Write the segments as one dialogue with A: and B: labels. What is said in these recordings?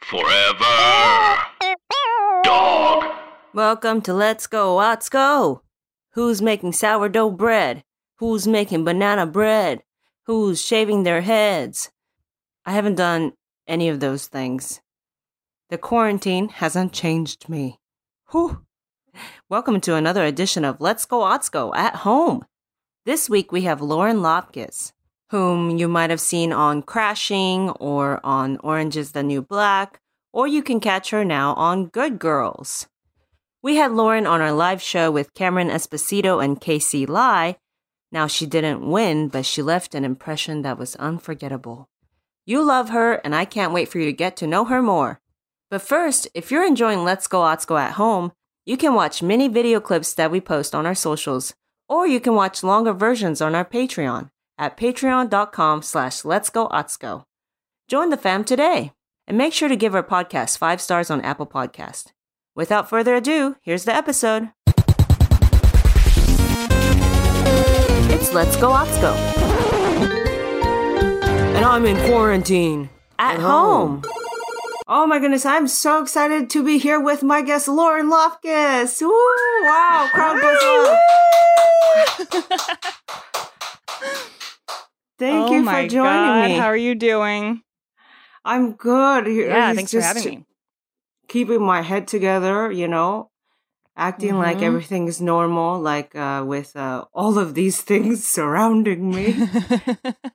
A: Forever. Dog.
B: Welcome to Let's Go, Let's Go. Who's making sourdough bread? Who's making banana bread? Who's shaving their heads? I haven't done any of those things. The quarantine hasn't changed me. Whew. Welcome to another edition of Let's Go, Let's Go at home. This week we have Lauren Lapkus, whom you might have seen on Crashing or on Orange is the New Black, or you can catch her now on Good Girls. We had Lauren on our live show with Cameron Esposito and Casey Lai. Now, she didn't win, but she left an impression that was unforgettable. You love her, and I can't wait for you to get to know her more. But first, if you're enjoying Let's Go Let's Go at home, you can watch mini video clips that we post on our socials, or you can watch longer versions on our Patreon at patreon.com slash let's go Atsuko. Join the fam today and make sure to give our podcast five stars on Apple Podcast. Without further ado, here's the episode. It's Let's Go Atsuko. And I'm in quarantine. At, home. Oh my goodness, I'm so excited to be here with my guest Lauren Lapkus. Woo! Wow, crowd goes up. Thank
C: oh
B: you for joining
C: God.
B: me.
C: How are you doing?
B: I'm good.
C: Yeah,
B: It's
C: thanks for having me.
B: Keeping my head together, you know, acting like
C: Mhm.
B: everything is normal, like uh, with uh, all of these things surrounding me.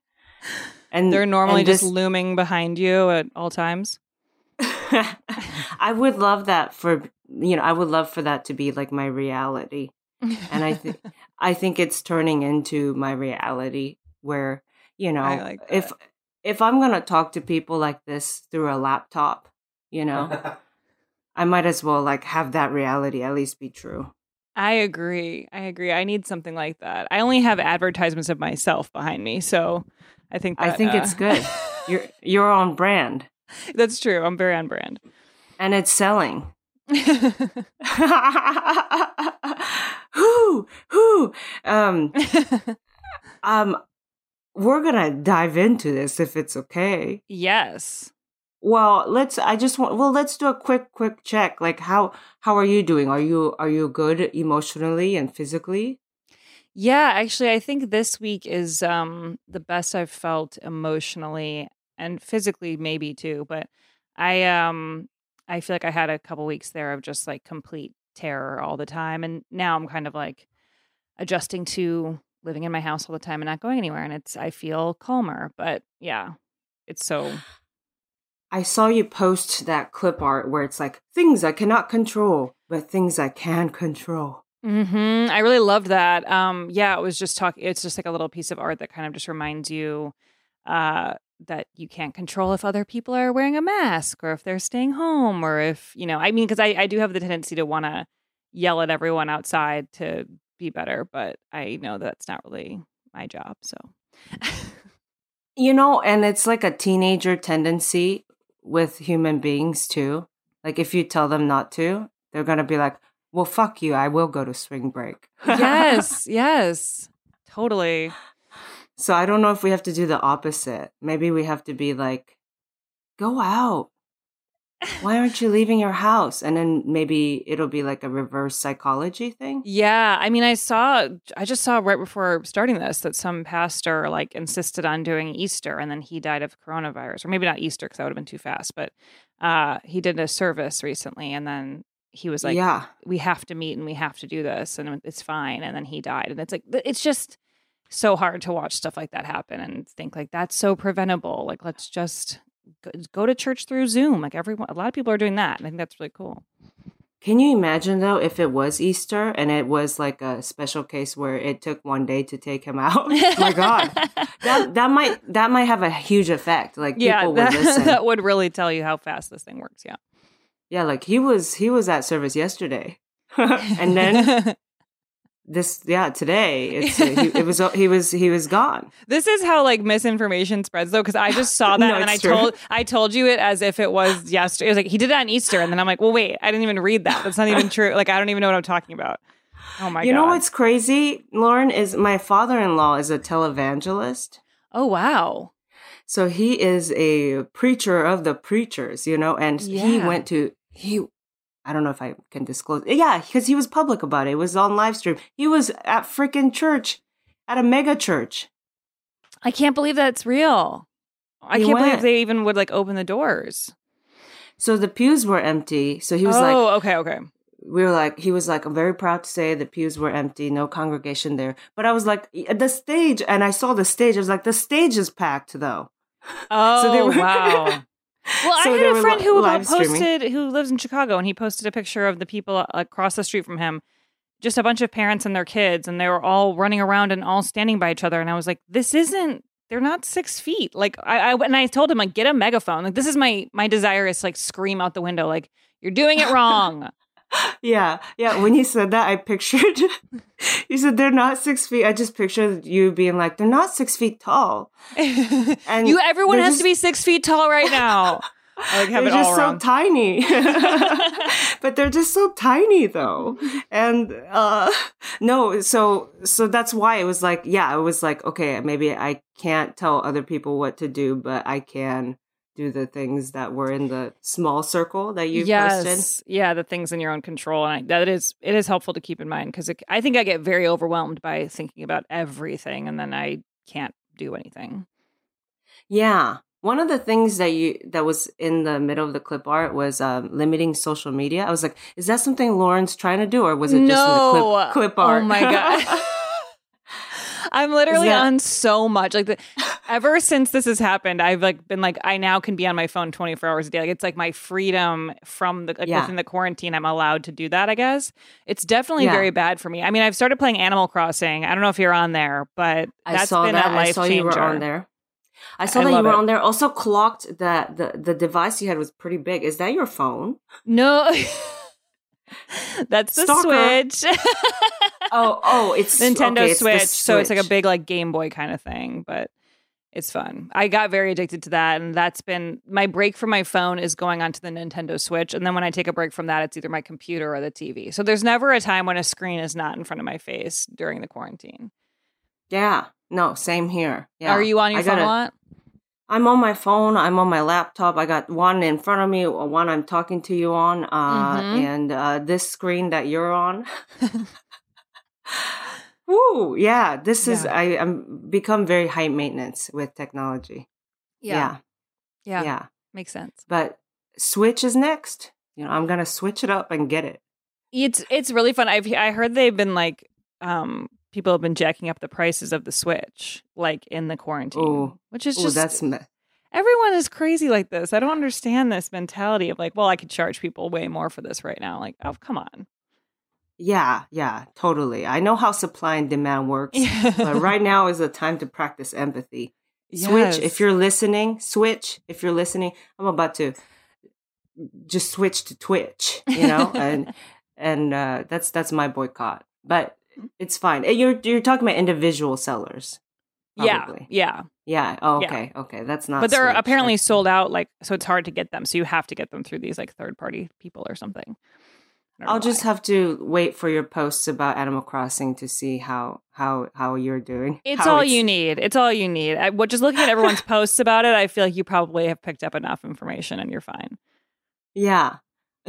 B: And
C: They're normally
B: and
C: just
B: this-
C: looming behind you at all times.
B: I would love that for you know, I would love for that to be like my reality. And I think I think it's turning into my reality where, you know,
C: like
B: if if I'm going to talk to people like this through a laptop, you know, I might as well like have that reality at least be true.
C: I agree. I agree. I need something like that. I only have advertisements of myself behind me, so I think
B: I think
C: uh,
B: it's good. You're you're on brand
C: That's true. I'm very on brand.
B: and it's selling. who who Um um we're going to dive into this if it's okay.
C: yes.
B: Well, let's I just want well, let's do a quick quick check. Like how how are you doing? Are you are you good emotionally and physically?
C: Yeah, actually I think this week is um the best I've felt emotionally and physically maybe too, but I um I feel like I had a couple weeks there of just like complete terror all the time and now I'm kind of like adjusting to living in my house all the time and not going anywhere and it's I feel calmer, but yeah. It's so
B: I saw you post that clip art where it's like things I cannot control, but things I can control.
C: Mm-hmm. I really loved that. Um, yeah, it was just talk. It's just like a little piece of art that kind of just reminds you uh, that you can't control if other people are wearing a mask or if they're staying home or if you know. I mean, because I, I do have the tendency to want to yell at everyone outside to be better, but I know that's not really my job. So
B: You know, and it's like a teenager tendency with human beings too. Like if you tell them not to, they're gonna be like, "Well, fuck you. I will go to spring break."
C: yes, yes, totally.
B: So I don't know if we have to do the opposite. Maybe we have to be like, "Go out." Why aren't you leaving your house? And then maybe it'll be like a reverse psychology thing.
C: Yeah, I mean, I saw, I just saw right before starting this that some pastor like insisted on doing Easter, and then he died of coronavirus, or maybe not Easter because that would have been too fast. But uh, he did a service recently, and then he was like,
B: yeah.
C: "We have to meet and we have to do this, and it's fine." And then he died, and it's like it's just so hard to watch stuff like that happen and think like that's so preventable. Like, let's just go, to church through Zoom. Like everyone, a lot of people are doing that. And I think that's really cool.
B: Can you imagine though if it was Easter and it was like a special case where it took one day to take him out? oh my god, that that might that might have a huge effect. Like people
C: yeah,
B: would
C: that,
B: listen.
C: that would really tell you how fast this thing works. Yeah.
B: yeah, like he was he was at service yesterday, and then this yeah today it's he, it was he was he was gone.
C: This is how like misinformation spreads though, because I just saw that
B: No,
C: and I
B: true.
C: told I told you it as if it was yesterday. It was like he did it on Easter, and then I'm like, well, wait, I didn't even read that. That's not even true. Like I don't even know what I'm talking about. Oh my god
B: you
C: god!
B: know what's crazy, Lauren? Is my father in law is a televangelist.
C: Oh wow!
B: So he is a preacher of the preachers, you know, and he went to he I don't know if I can disclose. Yeah, because he was public about it. It was on live stream. He was at freaking church, at a mega church.
C: I can't believe that's real. I
B: He
C: can't believe they even would like open the doors.
B: So the pews were empty. So he was
C: oh,
B: like, "Oh,
C: okay, okay.
B: we were like, he was like, I'm very proud to say the pews were empty, no congregation there. But I was like, the stage, and I saw the stage. I was like, the stage is packed though.
C: Oh
B: they were-
C: wow. Well,
B: So
C: I had a friend who
B: streaming.
C: posted who lives in Chicago, and he posted a picture of the people uh, across the street from him, just a bunch of parents and their kids, and they were all running around and all standing by each other. And I was like, "This isn't. They're not six feet." Like I, I and I told him like, "Get a megaphone." Like this is my my desire is to, like scream out the window, like you're doing it wrong.
B: Yeah, yeah. When you said that, I pictured. you said they're not six feet. I just pictured you being like, they're not six feet tall. And
C: you everyone has
B: just-
C: to be six feet tall right now. I like have
B: they're
C: it all
B: just so tiny. but they're just so tiny though. And uh no, so so that's why it was like, yeah, it was like, okay, maybe I can't tell other people what to do, but I can do the things that were in the small circle that you posted.
C: yes, yeah, the things in your own control, and I, that is it is helpful to keep in mind because I think I get very overwhelmed by thinking about everything, and then I can't do anything.
B: Yeah. One of the things that you that was in the middle of the clip art was um, limiting social media. I was like, is that something Lauren's trying to do, or was it just in the clip, clip art?
C: Oh my god. I'm literally
B: that-
C: on so much like the, ever since this has happened I've like been like I now can be on my phone 24 hours a day like it's like my freedom from the like
B: Yeah.
C: within the quarantine I'm allowed to do that I guess it's definitely
B: Yeah.
C: very bad for me I mean I've started playing Animal Crossing I don't know if you're on there but
B: I
C: that's
B: saw
C: been
B: that.
C: a life
B: I saw
C: changer
B: you were on there. I saw
C: I
B: that you were
C: it.
B: on there. Also clocked that the the device you had was pretty big. Is that your phone?
C: no that's the
B: Stalker.
C: Switch
B: Oh, oh, it's
C: Nintendo
B: okay, it's
C: Switch, so it's like a big like Game Boy kind of thing, but it's fun. I got very addicted to that, and that's been my break from my phone is going onto the Nintendo Switch, and then when I take a break from that, it's either my computer or the TV. So there's never a time when a screen is not in front of my face during the quarantine.
B: Yeah. No, same here. Yeah.
C: Are you on your
B: I
C: phone
B: gotta-
C: a lot?
B: I'm on my phone. I'm on my laptop. I got one in front of me, one I'm talking to you on, uh,
C: Mhm.
B: and uh, this screen that you're on. Woo! Yeah, this is.
C: Yeah.
B: I am become very high maintenance with technology. Yeah,
C: yeah,
B: yeah.
C: makes sense.
B: But Switch is next. You know, I'm gonna switch it up and get it.
C: It's it's really fun. I've I heard they've been like um people have been jacking up the prices of the Switch like in the quarantine,
B: Ooh.
C: which is
B: Oh,
C: just
B: that's me-
C: everyone is crazy like this. I don't understand this mentality of like, well, I could charge people way more for this right now. Like, oh, come on.
B: yeah, yeah, totally. I know how supply and demand works, but right now is the time to practice empathy. Switch, if you're listening, switch. If you're listening, I'm about to just switch to Twitch, you know, and and uh, that's that's my boycott. But it's fine. Eh, You're you're talking about individual sellers,
C: yeah,
B: probably.
C: yeah,
B: yeah. Oh,
C: Yeah.
B: okay, okay, that's not.
C: but they're apparently
B: That's-
C: sold out. Like, so it's hard to get them. So you have to get them through these like third party people or something.
B: I'll just
C: why.
B: have to wait for your posts about Animal Crossing to see how how how you're doing.
C: It's all you need. It's all you need. I, what just looking at everyone's posts about it, I feel like you probably have picked up enough information and you're fine.
B: Yeah.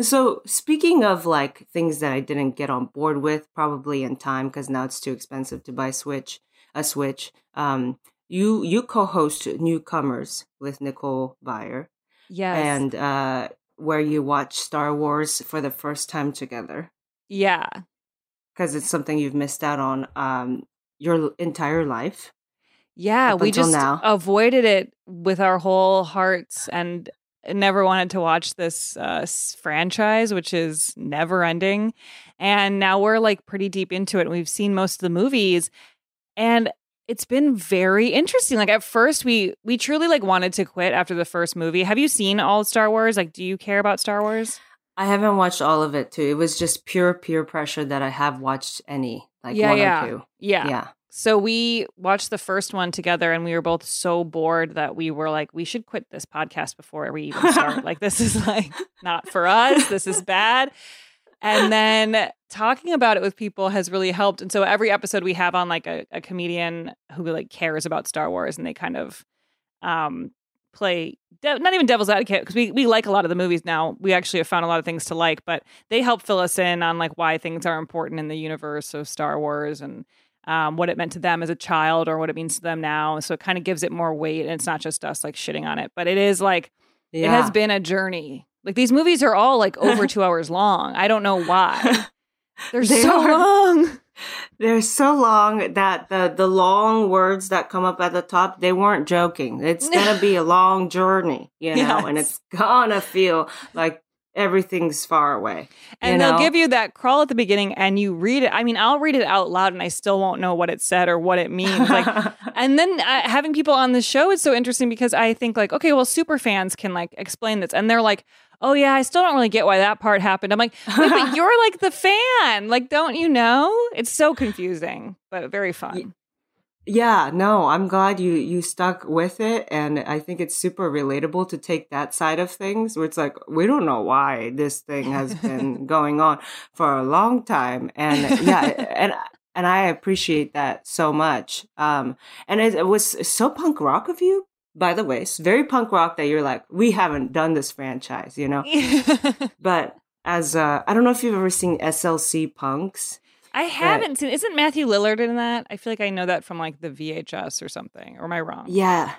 B: So speaking of like things that I didn't get on board with, probably in time because now it's too expensive to buy Switch a Switch. Um, you you co-host Newcomers with Nicole Byer,
C: Yes.
B: and uh, where you watch Star Wars for the first time together
C: yeah.
B: because it's something you've missed out on um, your entire life.
C: Yeah, we just
B: now.
C: avoided it with our whole hearts and never wanted to watch this uh, franchise, which is never ending. And now we're like pretty deep into it. And we've seen most of the movies, and it's been very interesting. Like at first, we we truly like wanted to quit after the first movie. Have you seen all Star Wars? Like, do you care about Star Wars?
B: I haven't watched all of it too. It was just pure peer pressure that I have watched any like
C: yeah,
B: one
C: yeah,
B: or two.
C: yeah.
B: Yeah.
C: So we watched the first one together and we were both so bored that we were like, we should quit this podcast before we even start. like, this is like not for us. This is bad. And then talking about it with people has really helped. And so every episode we have on like a, a comedian who like cares about Star Wars and they kind of um play de- not even devil's advocate because we, we like a lot of the movies now we actually have found a lot of things to like but they help fill us in on like why things are important in the universe of star wars and um, what it meant to them as a child or what it means to them now so it kind of gives it more weight and it's not just us like shitting on it but it is like
B: Yeah.
C: it has been a journey like these movies are all like over two hours long i don't know why they're
B: They
C: so
B: are.
C: long
B: They're so long that the the long words that come up at the top, they weren't joking. It's gonna be a long journey, you know, and it's gonna feel like everything's far away.
C: and they'll
B: know?
C: give you that crawl at the beginning and you read it. I mean i'll read it out loud and i still won't know what it said or what it means like and then uh, having people on the show is so interesting because i think like okay well super fans can like explain this. And they're like oh yeah i still don't really get why that part happened. I'm like but you're like the fan. Like don't you know? It's so confusing but very fun
B: Yeah, no, I'm glad you you stuck with it and I think it's super relatable to take that side of things where it's like we don't know why this thing has been going on for a long time and yeah, and and I appreciate that so much. Um and it, it was so punk rock of you by the way. It's very punk rock that you're like we haven't done this franchise, you know. But as uh I don't know if you've ever seen SLC Punks.
C: I haven't seen isn't matthew lillard in that i feel like i know that from like the vhs or something or am i wrong
B: Yeah.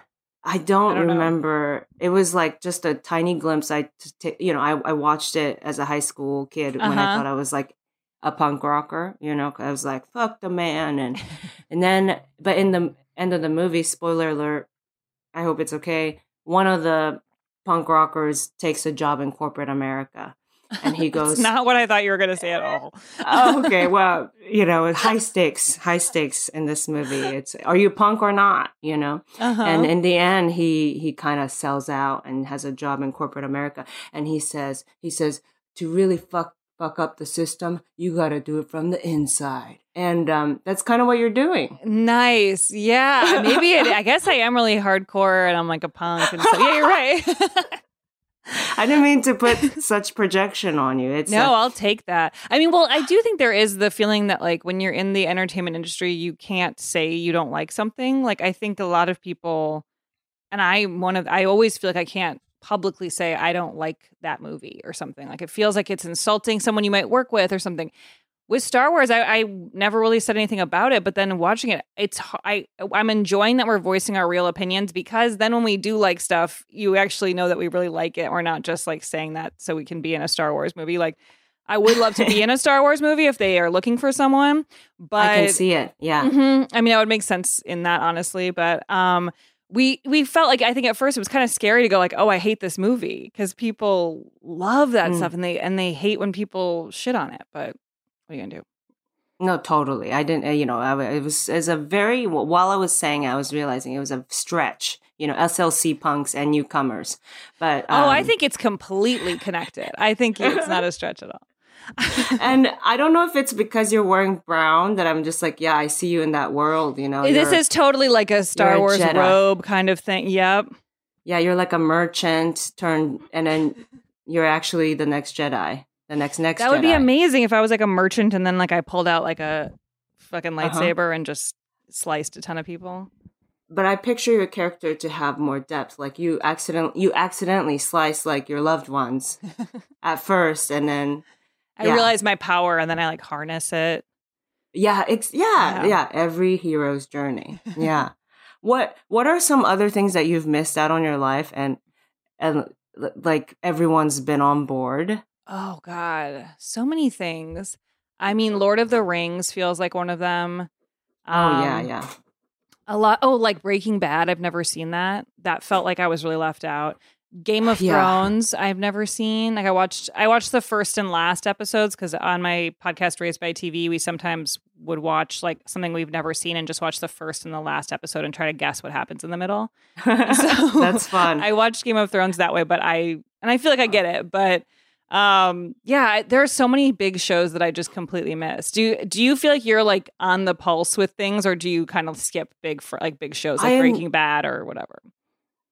B: I don't,
C: I don't know.
B: remember. It was like just a tiny glimpse. I, t- you know, I, I watched it as a high school kid when I
C: Uh-huh.
B: thought I was like a punk rocker. You know, I was like, "Fuck the man," and and then, but in the end of the movie, spoiler alert. I hope it's okay. One of the punk rockers takes a job in corporate America, and he goes,
C: not what I thought you were going to say at all.
B: oh, okay. Well, you know, high stakes, high stakes in this movie. It's are you punk or not? You know.
C: Uh-huh.
B: And in the end, he he kind of sells out and has a job in corporate America. And he says he says to really fuck fuck up the system, you got to do it from the inside. And um, that's kind of what you're doing.
C: nice. Yeah. Maybe it, I guess I am really hardcore and I'm like a punk. And so, yeah, you're right.
B: I didn't mean to put such projection on you. It's
C: no, I'll take that. I mean, well, I do think there is the feeling that, like, when you're in the entertainment industry, you can't say you don't like something. Like, I think a lot of people, and I, one of, I always feel like I can't publicly say I don't like that movie or something. Like, it feels like it's insulting someone you might work with or something. With Star Wars, I, I never really said anything about it, but then watching it, it's I I'm enjoying that we're voicing our real opinions because then when we do like stuff, you actually know that we really like it. We're not just like saying that so we can be in a Star Wars movie. Like I would love to be in a Star Wars movie if they are looking for someone, but
B: I can see it. Yeah.
C: Mhm. I mean, that would make sense in that, honestly. But um, we we felt like I think at first it was kind of scary to go like, oh, I hate this movie because people love that
B: Mm.
C: stuff and they and they hate when people shit on it. But what are you gonna do?
B: No, totally. I didn't, uh, you know, I, it was as a very, while I was saying, I was realizing it was a stretch, you know, SLC punks and newcomers. But,
C: oh, I
B: um,
C: think it's completely connected. I think it's not a stretch at all.
B: and I don't know if it's because you're wearing brown that I'm just like, yeah, I see you in that world, you know.
C: this is totally like a Star
B: a
C: Wars
B: Jedi.
C: robe kind of thing. Yep.
B: yeah, you're like a merchant turned, and then you're actually the next Jedi, the next next.
C: That would be amazing if I was like a merchant and then like I pulled out like a fucking
B: Uh-huh.
C: lightsaber and just sliced a ton of people.
B: but I picture your character to have more depth. Like you accident you accidentally slice like your loved ones at first, and then
C: I realize my power and then I like harness it.
B: yeah, it's yeah,
C: Yeah.
B: yeah. Every hero's journey. Yeah. what What are some other things that you've missed out on your life, and and like everyone's been on board?
C: Oh God, so many things. I mean, Lord of the Rings feels like one of them.
B: oh yeah,
C: Um,
B: yeah.
C: A lot. Oh, like Breaking Bad. I've never seen that. That felt like I was really left out. Game of
B: Yeah.
C: Thrones. I've never seen. Like I watched. I watched the first and last episodes because on my podcast Raised by TV, we sometimes would watch like something we've never seen and just watch the first and the last episode and try to guess what happens in the middle. So
B: That's fun.
C: I watched Game of Thrones that way, but I and I feel like I get it, but um yeah, there are so many big shows that I just completely miss. Do you do you feel like you're like on the pulse with things or do you kind of skip big for like big shows like
B: am-
C: Breaking Bad or whatever?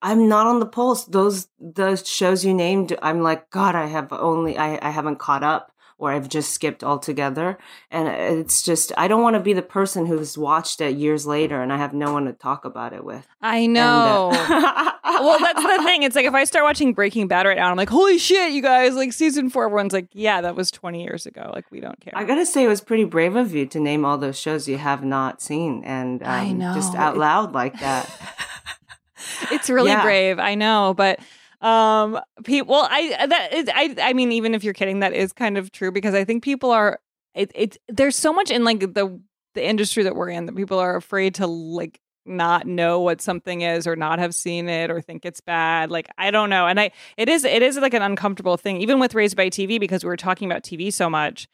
B: I'm not on the pulse. Those those shows you named, I'm like, God, I have only I, I haven't caught up or I've just skipped altogether. And it's just I don't want to be the person who's watched it years later and I have no one to talk about it with.
C: I
B: And,
C: know.
B: uh,
C: well, that's the thing. It's like if I start watching Breaking Bad right now, I'm like, holy shit, you guys! Like season four, everyone's like, yeah, that was 20 years ago. Like we don't care.
B: I gotta say, it was pretty brave of you to name all those shows you have not seen and um,
C: I
B: just out loud like that.
C: it's really
B: Yeah.
C: brave i know but um people well i that is i i mean even if you're kidding that is kind of true because i think people are it, it there's so much in like the the industry that we're in that people are afraid to like not know what something is or not have seen it or think it's bad like i don't know and i it is it is like an uncomfortable thing even with raised by tv because we were talking about tv so much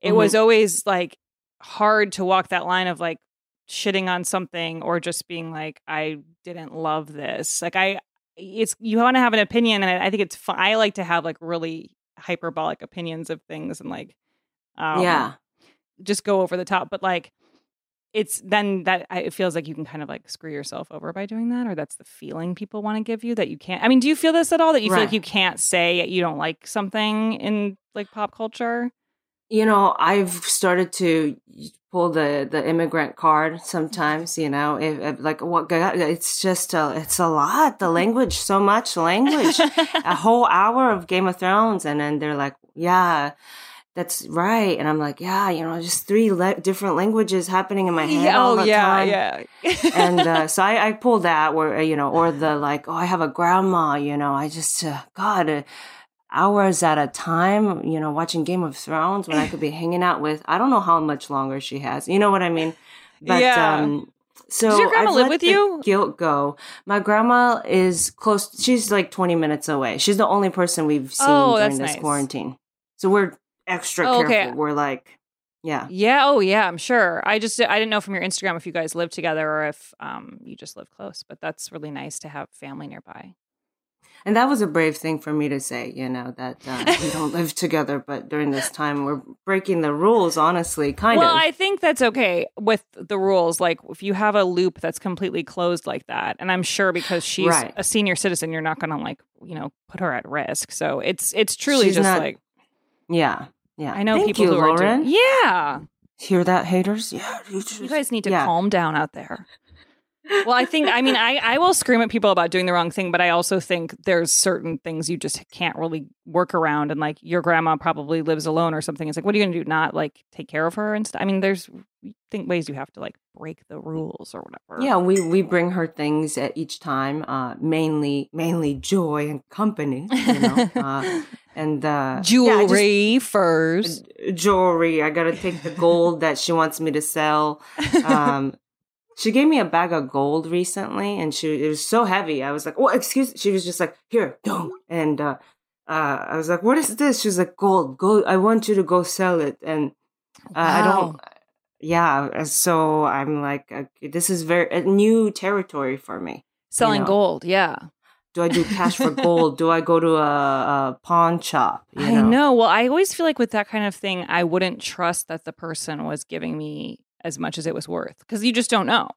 C: it was always like hard to walk that line of like shitting on something or just being like i didn't love this like i it's you want to have an opinion and I, I think it's fun i like to have like really hyperbolic opinions of things and like um,
B: yeah.
C: just go over the top but like it's then that I- it feels like you can kind of like screw yourself over by doing that or that's the feeling people want to give you that you can't i mean do you feel this at all that you feel like you can't say you don't like something in like pop culture
B: you know i've started to pull the the immigrant card sometimes you know if, if like what it's just a, it's a lot the language so much language. A whole hour of game of thrones and then they're like yeah that's right. And i'm like yeah you know just three le- different languages happening in my head
C: yeah,
B: all
C: oh
B: the
C: yeah
B: time.
C: yeah.
B: And uh, so I, I pull that where uh, you know or the like oh i have a grandma you know i just uh, god uh, hours at a time you know watching game of thrones when i could be hanging out with i don't know how much longer she has you know what i mean but
C: Yeah.
B: um so
C: Does your grandma
B: I've
C: live
B: let
C: with you?
B: guilt go my grandma is close she's like 20 minutes away she's the only person we've seen
C: Oh,
B: during this
C: nice.
B: quarantine so we're extra
C: Oh, okay.
B: careful we're like yeah
C: Yeah, oh yeah, I'm sure. I just I didn't know from your Instagram if you guys live together or if um you just live close, but that's really nice to have family nearby.
B: And that was a brave thing for me to say, you know, that uh, we don't live together, but during this time we're breaking the rules, honestly, kind
C: well,
B: of.
C: Well i think that's okay with the rules. Like if you have a loop that's completely closed like that, and I'm sure because she's
B: Right.
C: a senior citizen, you're not going to like you know put her at risk. So it's it's truly
B: She's
C: just
B: not-
C: like
B: yeah. Yeah.
C: I know
B: Thank
C: people
B: you,
C: who are
B: Lauren.
C: doing. Yeah,
B: Hear that, haters? Yeah. You, just-
C: you guys need to
B: yeah.
C: calm down out there. Well, I think I mean I I will scream at people about doing the wrong thing, but I also think there's certain things you just can't really work around. And like your grandma probably lives alone or something. It's like, what are you gonna do? Not like take care of her and stuff. I mean, there's think ways you have to like break the rules or whatever.
B: Yeah, we, we bring her things at each time, uh, mainly mainly joy and company, you know, uh, and uh, yeah, just-
C: jewelry first.
B: jewelry. I gotta take the gold that she wants me to sell. Um, she gave me a bag of gold recently, and she it was so heavy. I was like, "Oh, excuse." She was just like, "Here, don't." And uh, uh, I was like, "What is this?" She was like, "Gold, gold. I want you to go sell it." And uh, I don't. Yeah, so I'm like, okay, this is very a new territory for me.
C: selling
B: know.
C: gold. Yeah,
B: Do I do cash for gold? do I go to a, a pawn shop? you
C: I know. Well, I always feel like with that kind of thing, I wouldn't trust that the person was giving me as much as it was worth because you just don't know.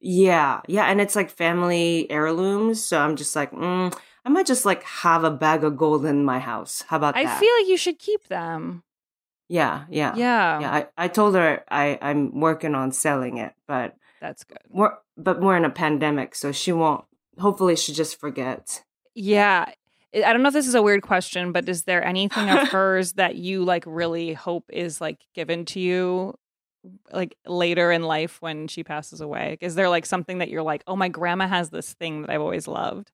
B: Yeah, yeah, and it's like family heirlooms. So I'm just like, mm, I might just like have a bag of gold in my house. How about
C: I
B: that?
C: feel like you should keep them.
B: yeah, yeah,
C: Yeah,
B: yeah. I, I told her I I'm working on selling it, but
C: that's good.
B: we're but we're in a pandemic, so she won't. Hopefully, she just forgets.
C: Yeah. I I don't know if this is a weird question, but is there anything of hers that you like really hope is like given to you like later in life when she passes away? Is there like something that you're like, oh, my grandma has this thing that I've always loved?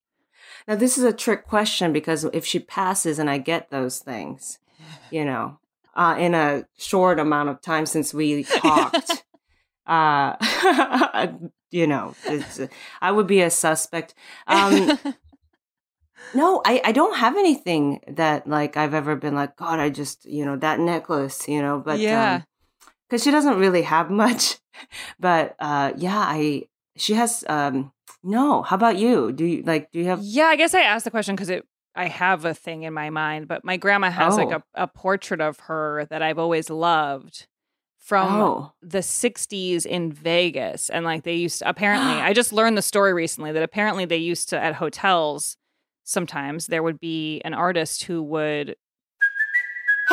B: Now, this is a trick question because if she passes and I get those things, you know, uh, in a short amount of time since we talked, uh, you know, it's, I would be a suspect. Um, no, I, I don't have anything that like I've ever been like, God, I just, you know, that necklace, you know, but,
C: Yeah.
B: um, cause she doesn't really have much, but, uh, yeah, I, she has, um, no, how about you? Do you like, do you have,
C: Yeah, I guess I asked the question because it I have a thing in my mind, but my grandma has like
B: Oh.
C: a, a portrait of her that I've always loved from
B: oh,
C: the 60s in Vegas. And like they used to, apparently, I just learned the story recently that apparently they used to, at hotels, sometimes there would be an artist who would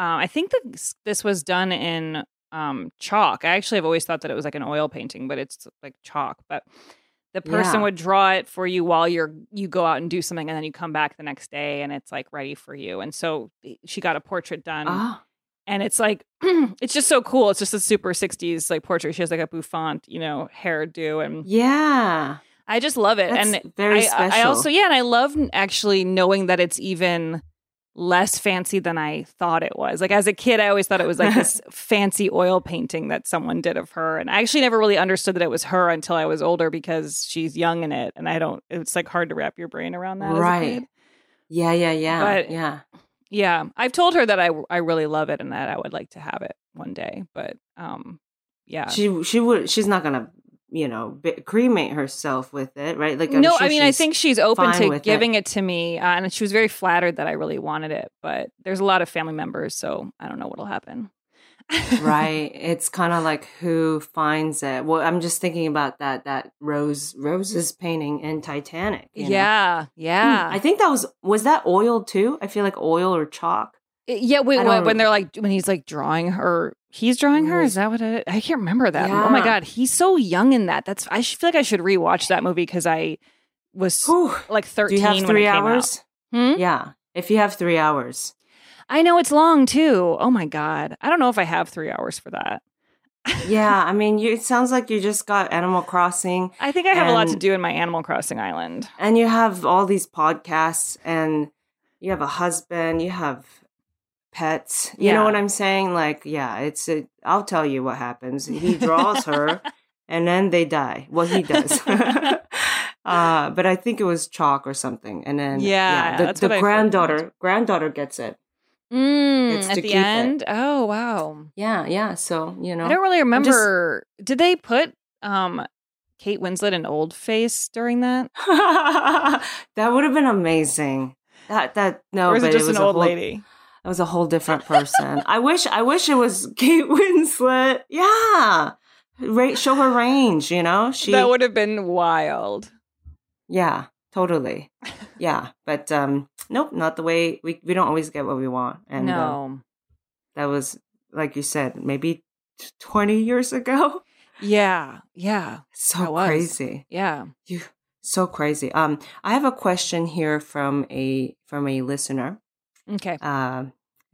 C: Uh, I think that this- was done in um, chalk. I actually have always thought that it was like an oil painting, but it's like chalk. But the person
B: Yeah.
C: would draw it for you while you're you go out and do something, and then you come back the next day, and it's like ready for you. And so eh, she got a portrait done,
B: ah,
C: and it's like it's just so cool. It's just a super '60s like portrait. She has like a bouffant, you know, hairdo, and
B: yeah.
C: I just love it.
B: That's
C: and
B: very
C: I, I
B: special.
C: also yeah, and I love actually knowing that it's even less fancy than I thought it was. Like as a kid, I always thought it was like this fancy oil painting that someone did of her, and I actually never really understood that it was her until I was older because she's young in it, and I don't. It's like hard to wrap your brain around that.
B: Right. Yeah, yeah, yeah.
C: But-
B: yeah.
C: Yeah, I've told her that I I really love it and that I would like to have it one day, but um, yeah.
B: She she would she's not gonna, you know, cremate herself with it, right? Like I'm
C: no,
B: sure
C: I mean, I think she's open to giving it. to me, uh, and she was very flattered that I really wanted it. But there's a lot of family members, so I don't know what'll happen.
B: right. It's kind of like who finds it. Well, I'm just thinking about that that Rose Rose's painting in Titanic. you know?
C: yeah, yeah,
B: I think that was was that oil too. I feel like oil or chalk.
C: yeah. Wait, what, when they're like when he's like drawing her, he's drawing her. Is that what it? I can't remember that. Oh my god, he's so young in that. That's I feel like I should rewatch that movie because I was
B: Whew.
C: like
B: Do
C: 13
B: you have
C: when
B: three
C: it came out.
B: hours?
C: Hmm?
B: Yeah. If you have three hours.
C: I know it's long too. Oh my god, I don't know if I have three hours for that.
B: Yeah, I mean, you, it sounds like you just got Animal Crossing,
C: I think I have a lot to do in my Animal Crossing island.
B: and you have all these podcasts, and you have a husband, you have pets. You know what I'm saying? Like, yeah, it's. A, I'll tell you what happens. He draws her, and then they die. Well, he does. uh, but I think it was chalk or something, and then
C: Yeah,
B: the, the
C: what I thought it
B: granddaughter granddaughter gets it.
C: Mm, at the
B: keep it.
C: end. Oh wow.
B: Yeah, yeah. So you know,
C: I don't really
B: just-
C: remember. Did they put um Kate Winslet in old face during that?
B: that would have been amazing. That that no,
C: or is
B: but
C: it just
B: was
C: an old
B: whole-
C: lady?
B: It was a whole different person. I wish I wish it was Kate Winslet. Yeah. Ra- show her range, you know? She
C: that would have been wild.
B: Yeah, totally. Yeah. But um nope, not the way we we don't always get what we want. And uh,
C: no.
B: that was like you said, maybe 20 years ago.
C: Yeah. Yeah.
B: So crazy.
C: Yeah.
B: You so crazy. Um I have a question here from a from a listener.
C: Okay.
B: Uh,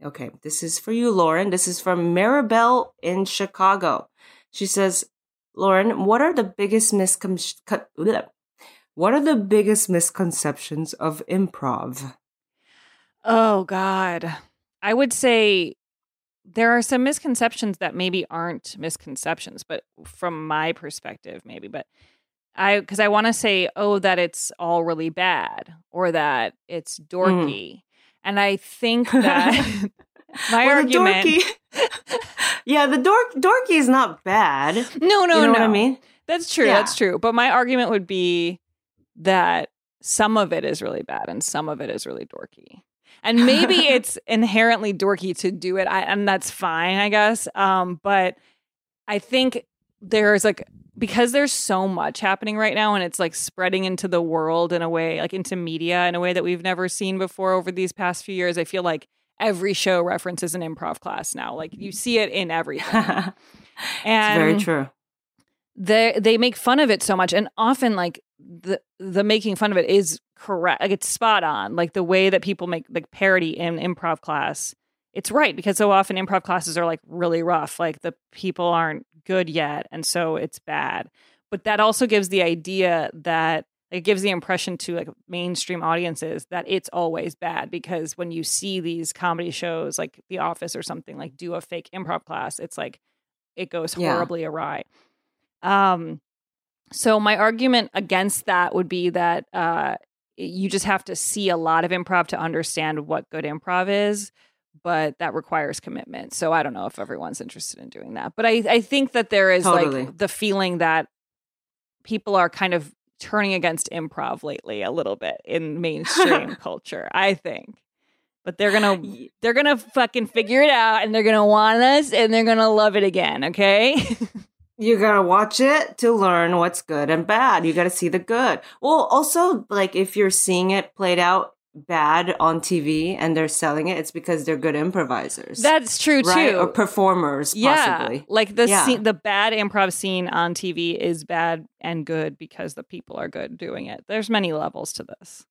B: okay, this is for you, Lauren. This is from Maribel in Chicago. She says, Lauren, what are the biggest miscon- what are the biggest misconceptions of improv?
C: Oh God. I would say there are some misconceptions that maybe aren't misconceptions, but from my perspective, maybe. But I because I want to say, oh, that it's all really bad or that it's dorky. And I think that my
B: Well, the
C: argument
B: dorky- yeah, the dork dorky is not bad.
C: No, no,
B: you know
C: no.
B: what I mean?
C: That's true.
D: Yeah.
C: That's true. But my argument would be that some of it is really bad and some of it is really dorky. And maybe it's inherently dorky to do it, I, and that's fine, I guess. Um, but I think there's like because there's so much happening right now, and it's like spreading into the world in a way, like into media in a way that we've never seen before over these past few years. I feel like every show references an improv class now. Like you see it in everything.
B: it's very true.
C: they they make fun of it so much and often like the the making fun of it is correct like it's spot on like the way that people make like parody in improv class it's right because so often improv classes are like really rough like the people aren't good yet and so it's bad. But that also gives the idea that it gives the impression to like mainstream audiences that it's always bad because when you see these comedy shows like the office or something like do a fake improv class it's like it goes
B: Yeah.
C: horribly awry. Um, so my argument against that would be that uh, you just have to see a lot of improv to understand what good improv is, but that requires commitment. So I don't know if everyone's interested in doing that, but I I think that there is
B: Totally.
C: like the feeling that people are kind of turning against improv lately a little bit in mainstream culture. I think. But they're gonna they're gonna fucking figure it out and they're gonna want us and they're gonna love it again, okay?
B: You gotta watch it to learn what's good and bad. You gotta see the good. Well, also, like, if you're seeing it played out bad on TV and they're selling it, it's because they're good improvisers.
C: That's true
B: right?
C: too.
B: Or performers, possibly.
C: Like the
B: Yeah.
C: scene, the bad improv scene on TV is bad and good because the people are good doing it. There's many levels to this.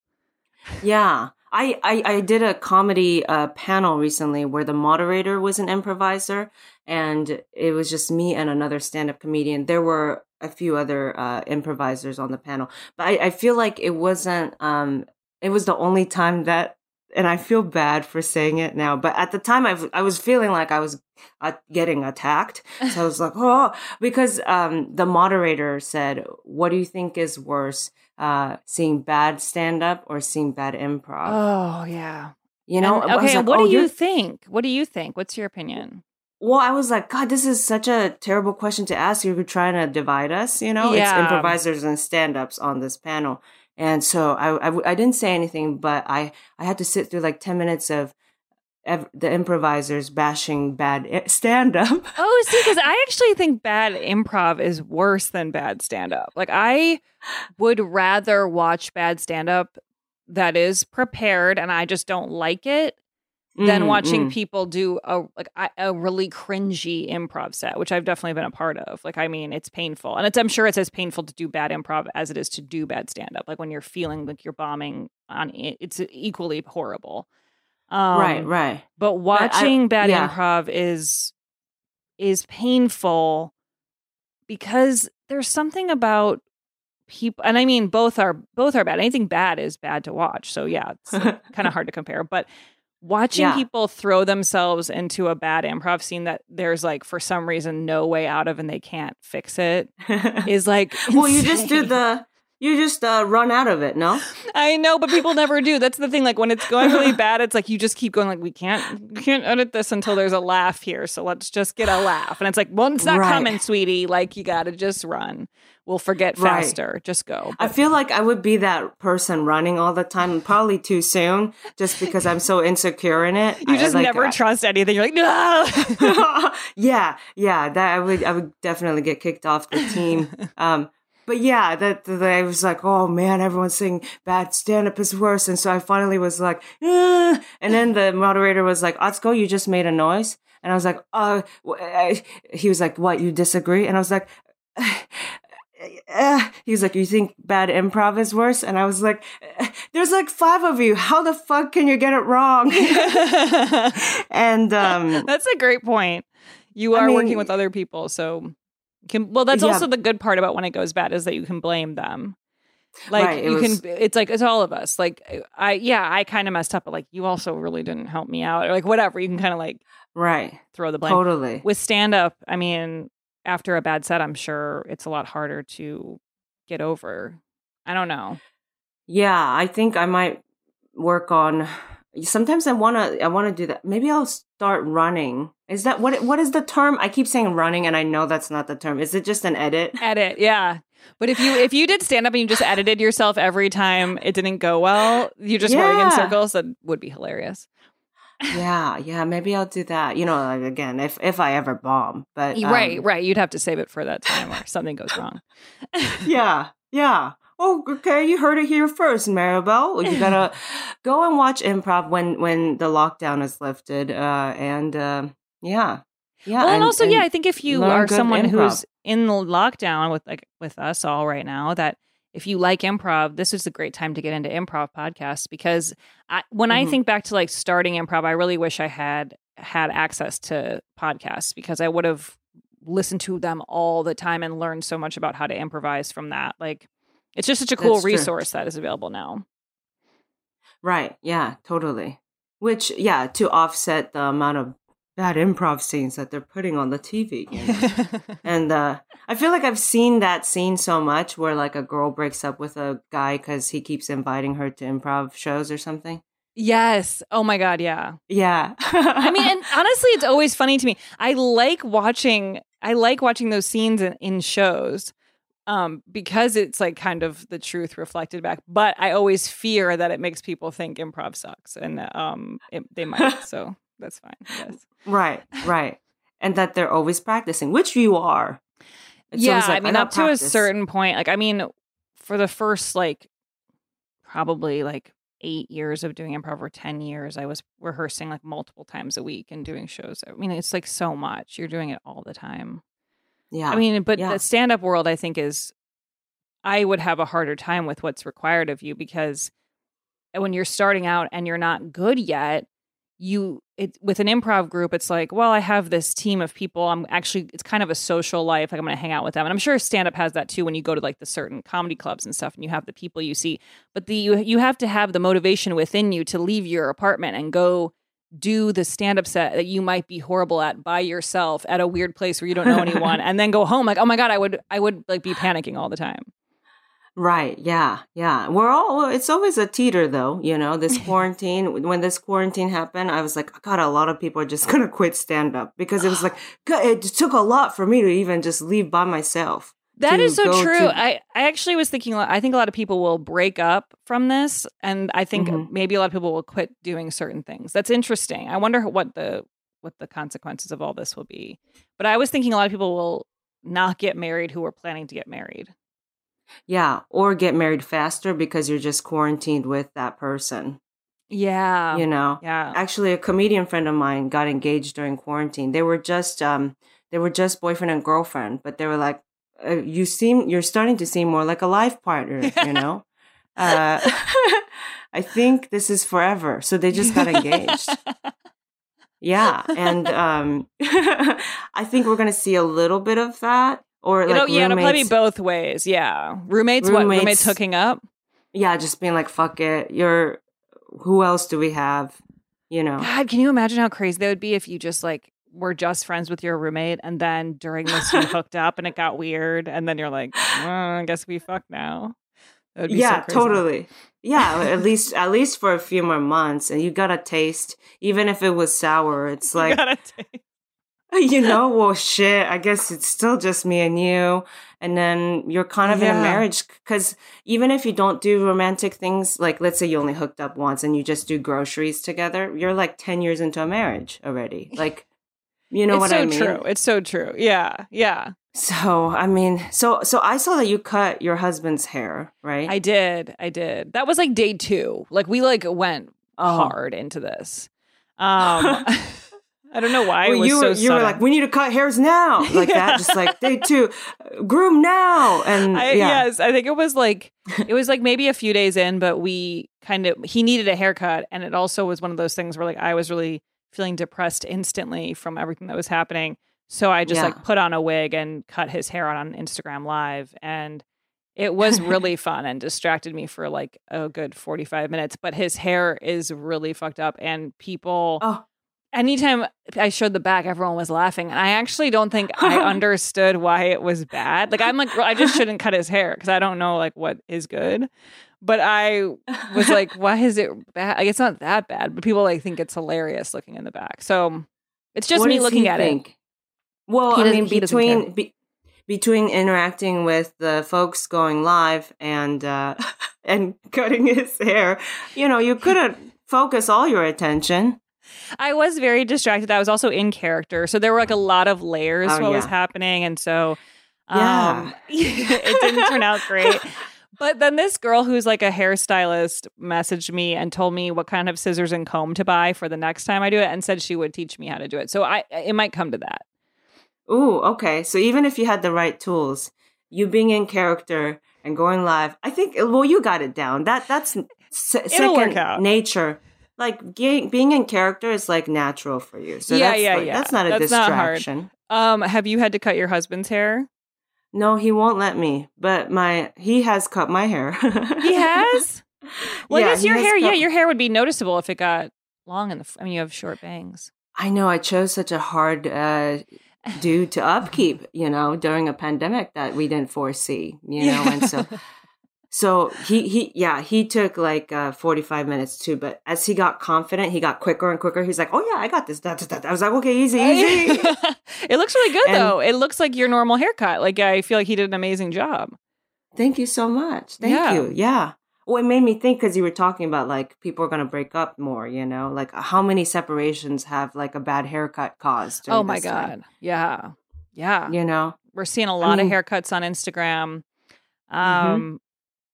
B: Yeah. I, I, I did a comedy uh, panel recently where the moderator was an improviser and it was just me and another stand-up comedian. There were a few other uh, improvisers on the panel, but I, I feel like it wasn't, um, it was the only time that, and I feel bad for saying it now, but at the time I, was feeling like I was uh, getting attacked. So I was like, oh, because um, the moderator said, what do you think is worse? uh, seeing bad stand up or seeing bad improv.
C: Oh yeah.
B: you know,
C: And- okay.
B: like,
C: what
B: oh,
C: do you think? What do you think? What's your opinion?
B: Well, I was like, God, this is such a terrible question to ask. You're trying to divide us, you know? It's
C: Yeah.
B: improvisers and stand ups on this panel. And so I, I, w- I didn't say anything, but I, I had to sit through like 10 minutes of ev- the improvisers bashing bad stand up.
C: Oh, see, because I actually think bad improv is worse than bad stand up. Like, I would rather watch bad stand up that is prepared and I just don't like it than
B: Mm,
C: watching
B: mm.
C: people do a like I- a really cringy improv set, which I've definitely been a part of. Like, I mean, it's painful, and it's I'm sure it's as painful to do bad improv as it is to do bad stand up. Like when you're feeling like you're bombing on it, it's equally horrible. Um,
B: right, right.
C: But
B: I-
C: watching bad
B: yeah.
C: improv is is painful because there's something about people and I mean both are both are bad. Anything bad is bad to watch. So yeah, it's kind of hard to compare. But watching
B: Yeah.
C: people throw themselves into a bad improv scene that there's like for some reason no way out of and they can't fix it is like
B: well, you just do the, you just uh, run out of it, no?
C: I know, but people never do. That's the thing. Like when it's going really bad, it's like you just keep going. Like we can't, we can't edit this until there's a laugh here. So let's just get a laugh. And it's like, well, it's not
B: Right.
C: coming, sweetie. Like you got to just run. We'll forget
B: Right.
C: faster. Just go.
B: I feel like I would be that person running all the time, probably too soon, just because I'm so insecure in it.
C: you
B: I-
C: just
B: like,
C: never
B: I-
C: trust anything. You're like, no.
B: yeah, yeah, that I would, I would definitely get kicked off the team. Um, but yeah, that, that I was like, oh man, everyone's saying bad stand up is worse, and so I finally was like, eh. and then the moderator was like, Atsuko, you just made a noise, and I was like, uh, he was like, what, you disagree? And I was like. Uh, he was like, "You think bad improv is worse?" And I was like, "Eh, "There's like five of you. How the fuck can you get it wrong?" and um,
C: That's a great point. You
B: I
C: are
B: mean-
C: working with other people, so can well. That's
B: Yeah.
C: also the good part about when it goes bad is that you can blame them. Like
B: Right,
C: you
B: was-
C: can, it's like it's all of us. Like I, yeah, I kind of messed up, but like you also really didn't help me out, or like whatever. You can kind of like
B: right,
C: throw the blame.
B: totally.
C: With stand up, I mean, after a bad set, I'm sure it's a lot harder to get over. I don't know.
B: Yeah, I think I might work on sometimes I wanna I wanna do that. Maybe I'll start running. Is that what what is the term? I keep saying running, and I know that's not the term. Is it just an edit?
C: Edit, yeah. But if you if you did stand up and you just edited yourself every time it didn't go well, you just running in circles, that would be hilarious.
B: yeah, yeah. Maybe I'll do that. You know, like, again, if if I ever bomb, but um,
C: right, right. You'd have to save it for that time or something goes wrong.
B: Yeah, yeah. Oh, okay. You heard it here first, Maribel. You gotta go and watch improv when when the lockdown is lifted. Uh, and uh, yeah, yeah.
C: well, and, also, yeah, I think if you are someone
B: improv.
C: who's in the lockdown with like with us all right now, that if you like improv, this is a great time to get into improv podcasts because I, when I
B: Mhm.
C: think back to like starting improv, I really wish I had had access to podcasts because I would have listened to them all the time and learned so much about how to improvise from that. Like, it's just such a cool
B: That's true.
C: resource that is available now.
B: right. Yeah, totally. Which, yeah, to offset the amount of bad improv scenes that they're putting on the TV. You know? and uh, I feel like I've seen that scene so much where like a girl breaks up with a guy because he keeps inviting her to improv shows or something.
C: yes. Oh my god. Yeah.
B: Yeah.
C: I mean, and honestly, it's always funny to me. I like watching. I like watching those scenes in, in shows um, because it's like kind of the truth reflected back. But I always fear that it makes people think improv sucks, and um, it, they might. So that's fine. Yes.
B: Right, right. And that they're always practicing, which you are. It's
C: yeah,
B: like,
C: I mean,
B: gotta
C: up to a certain point. Like, I mean, for the first like probably like eight years of doing improv or 10 years, I was rehearsing like multiple times a week and doing shows. I mean, it's like so much. You're doing it all the time.
B: Yeah.
C: I mean, but
B: yeah.
C: the stand up world, I think, is I would have a harder time with what's required of you because when you're starting out and you're not good yet, you it with an improv group, it's like, well, I have this team of people. I'm actually it's kind of a social life. Like I'm gonna hang out with them. And I'm sure stand up has that too when you go to like the certain comedy clubs and stuff and you have the people you see. But the you you have to have the motivation within you to leave your apartment and go do the stand up set that you might be horrible at by yourself at a weird place where you don't know anyone and then go home like, oh my God, I would I would like be panicking all the time.
B: Right. Yeah. Yeah. We're all, it's always a teeter though, you know, this quarantine, when this quarantine happened, I was like, oh God, a lot of people are just going to quit stand up because it was like, it took a lot for me to even just leave by myself.
C: That is so true.
B: to-
C: I, I actually was thinking, I think a lot of people will break up from this. And I think
B: Mhm.
C: maybe a lot of people will quit doing certain things. That's interesting. I wonder what the, what the consequences of all this will be. But I was thinking a lot of people will not get married who are planning to get married.
B: Yeah. Or get married faster because you're just quarantined with that person,
C: Yeah.
B: you know?
C: Yeah.
B: Actually, a comedian friend of mine got engaged during quarantine. They were just, um, they were just boyfriend and girlfriend, but they were like, uh, you seem, you're starting to seem more like a life partner, you know? uh, I think this is forever. So they just got engaged. Yeah. And um, I think we're going to see a little bit of that. Or
C: You
B: like
C: know, yeah, it'll probably be
B: roommates-
C: both ways. Yeah. Roommates, what?
B: Roommates-
C: Roommates hooking up?
B: Yeah, just being like, fuck it. You're, who else do we have? You know?
C: God, can you imagine how crazy that would be if you just like were just friends with your roommate and then during this you hooked up and it got weird and then you're like, well, I guess we fuck now. That would be so
B: yeah
C: crazy.
B: totally yeah at least at least for a few more months and you got a taste even if it was sour it's
C: You
B: like
C: take-
B: you know well shit i guess it's still just me and you and then you're kind of in a marriage because even if you don't do romantic things like let's say you only hooked up once and you just do groceries together you're like 10 years into a marriage already like you know
C: it's
B: what
C: so
B: i mean
C: true. It's so true. Yeah. Yeah.
B: so i mean so so i saw that you cut your husband's hair right
C: I did. I did. That was like day two. Like we like went
B: Oh.
C: hard into this. Um I don't know why.
B: Well,
C: it was
B: you
C: so
B: were you were like, we need to cut hairs now, like that, just like day two, groom now, and
C: I,
B: yeah,
C: Yes, I think it was like it was like maybe a few days in, but we kind of he needed a haircut, and it also was one of those things where like I was really feeling depressed instantly from everything that was happening, so I just
B: Yeah.
C: like put on a wig and cut his hair on Instagram Live, and it was really fun and distracted me for like a good forty five minutes. But his hair is really fucked up, and people
B: oh,
C: anytime I showed the back, everyone was laughing. And I actually don't think I understood why it was bad. Like, I'm like, I just shouldn't cut his hair because I don't know like what is good. But I was like, why is it bad? Like, it's not that bad, but people like think it's hilarious looking in the back. So it's just
B: What
C: me looking at
B: think?
C: it.
B: Well, I mean,
C: he doesn't care.
B: between be, between interacting with the folks going live and uh, and cutting his hair, you know, you couldn't focus all your attention.
C: I was very distracted. I was also in character, so there were like a lot of layers
B: Oh,
C: to what was happening, and so um,
B: Yeah.
C: it didn't turn out great. But then this girl who's like a hairstylist messaged me and told me what kind of scissors and comb to buy for the next time I do it, and said she would teach me how to do it. So I it might come to that.
B: Ooh, okay. So even if you had the right tools, you being in character and going live, I think well, you got it down. That that's se-
C: It'll work
B: second
C: out.
B: nature. Like ge- being in character is like natural for you. So
C: Yeah,
B: that's
C: yeah,
B: like-
C: yeah.
B: That's not a
C: That's not hard.
B: distraction.
C: Um, have you had to cut your husband's hair?
B: No, he won't let me. But my he has cut my hair.
C: He has. Well,
B: Yeah,
C: I guess your hair. Yeah, your hair would be noticeable if it got long in the. f- I mean, you have short bangs.
B: I know I chose such a hard uh, dude to upkeep, you know, during a pandemic that we didn't foresee, you know, and so so he he yeah he took like uh, forty five minutes too, but as he got confident, he got quicker and quicker. He's like, oh yeah, I got this. Da, da, da. I was like, okay, easy, easy.
C: it looks really good
B: And-
C: though. It looks like your normal haircut. Like I feel like he did an amazing job.
B: Thank you so much. Thank
C: Yeah.
B: you. Yeah. Well, it made me think because you were talking about like people are going to break up more, you know, like how many separations have like a bad haircut caused?
C: Oh my
B: this time,
C: god. Yeah. Yeah.
B: You know,
C: We're seeing a lot
B: mean- Mm-hmm.
C: of haircuts on Instagram. Um I-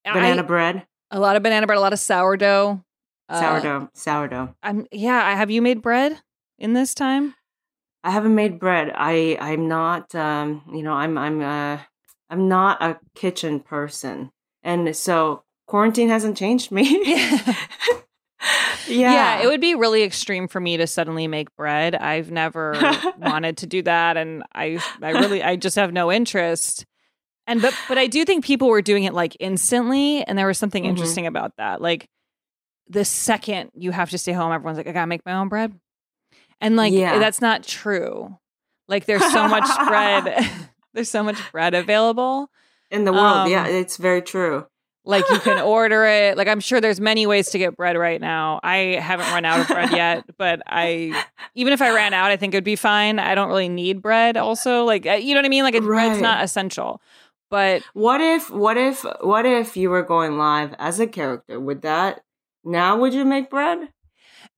B: banana bread,
C: a lot of banana bread, a lot of sourdough. Uh,
B: sourdough, sourdough.
C: I'm yeah, I have you made bread in this time?
B: I haven't made bread. I I'm not um you know I'm I'm uh I'm not a kitchen person, and so quarantine hasn't changed me. yeah.
C: Yeah, it would be really extreme for me to suddenly make bread. I've never wanted to do that and I I really I just have no interest. And but but I do think people were doing it like instantly and there was something
B: Mhm.
C: interesting about that. Like the second you have to stay home everyone's like I got to make my own bread. And like
B: Yeah.
C: that's not true. Like there's so much bread there's so much bread available.
B: in the world.
C: um,
B: yeah, it's very true.
C: Like you can order it. Like I'm sure there's many ways to get bread right now. I haven't run out of bread yet, but I even if I ran out, I think it'd be fine. I don't really need bread. Also, like uh, you know what I mean. Like it, bread's not essential, but
B: What if what if what if you were going live as a character? Would that now would you make bread?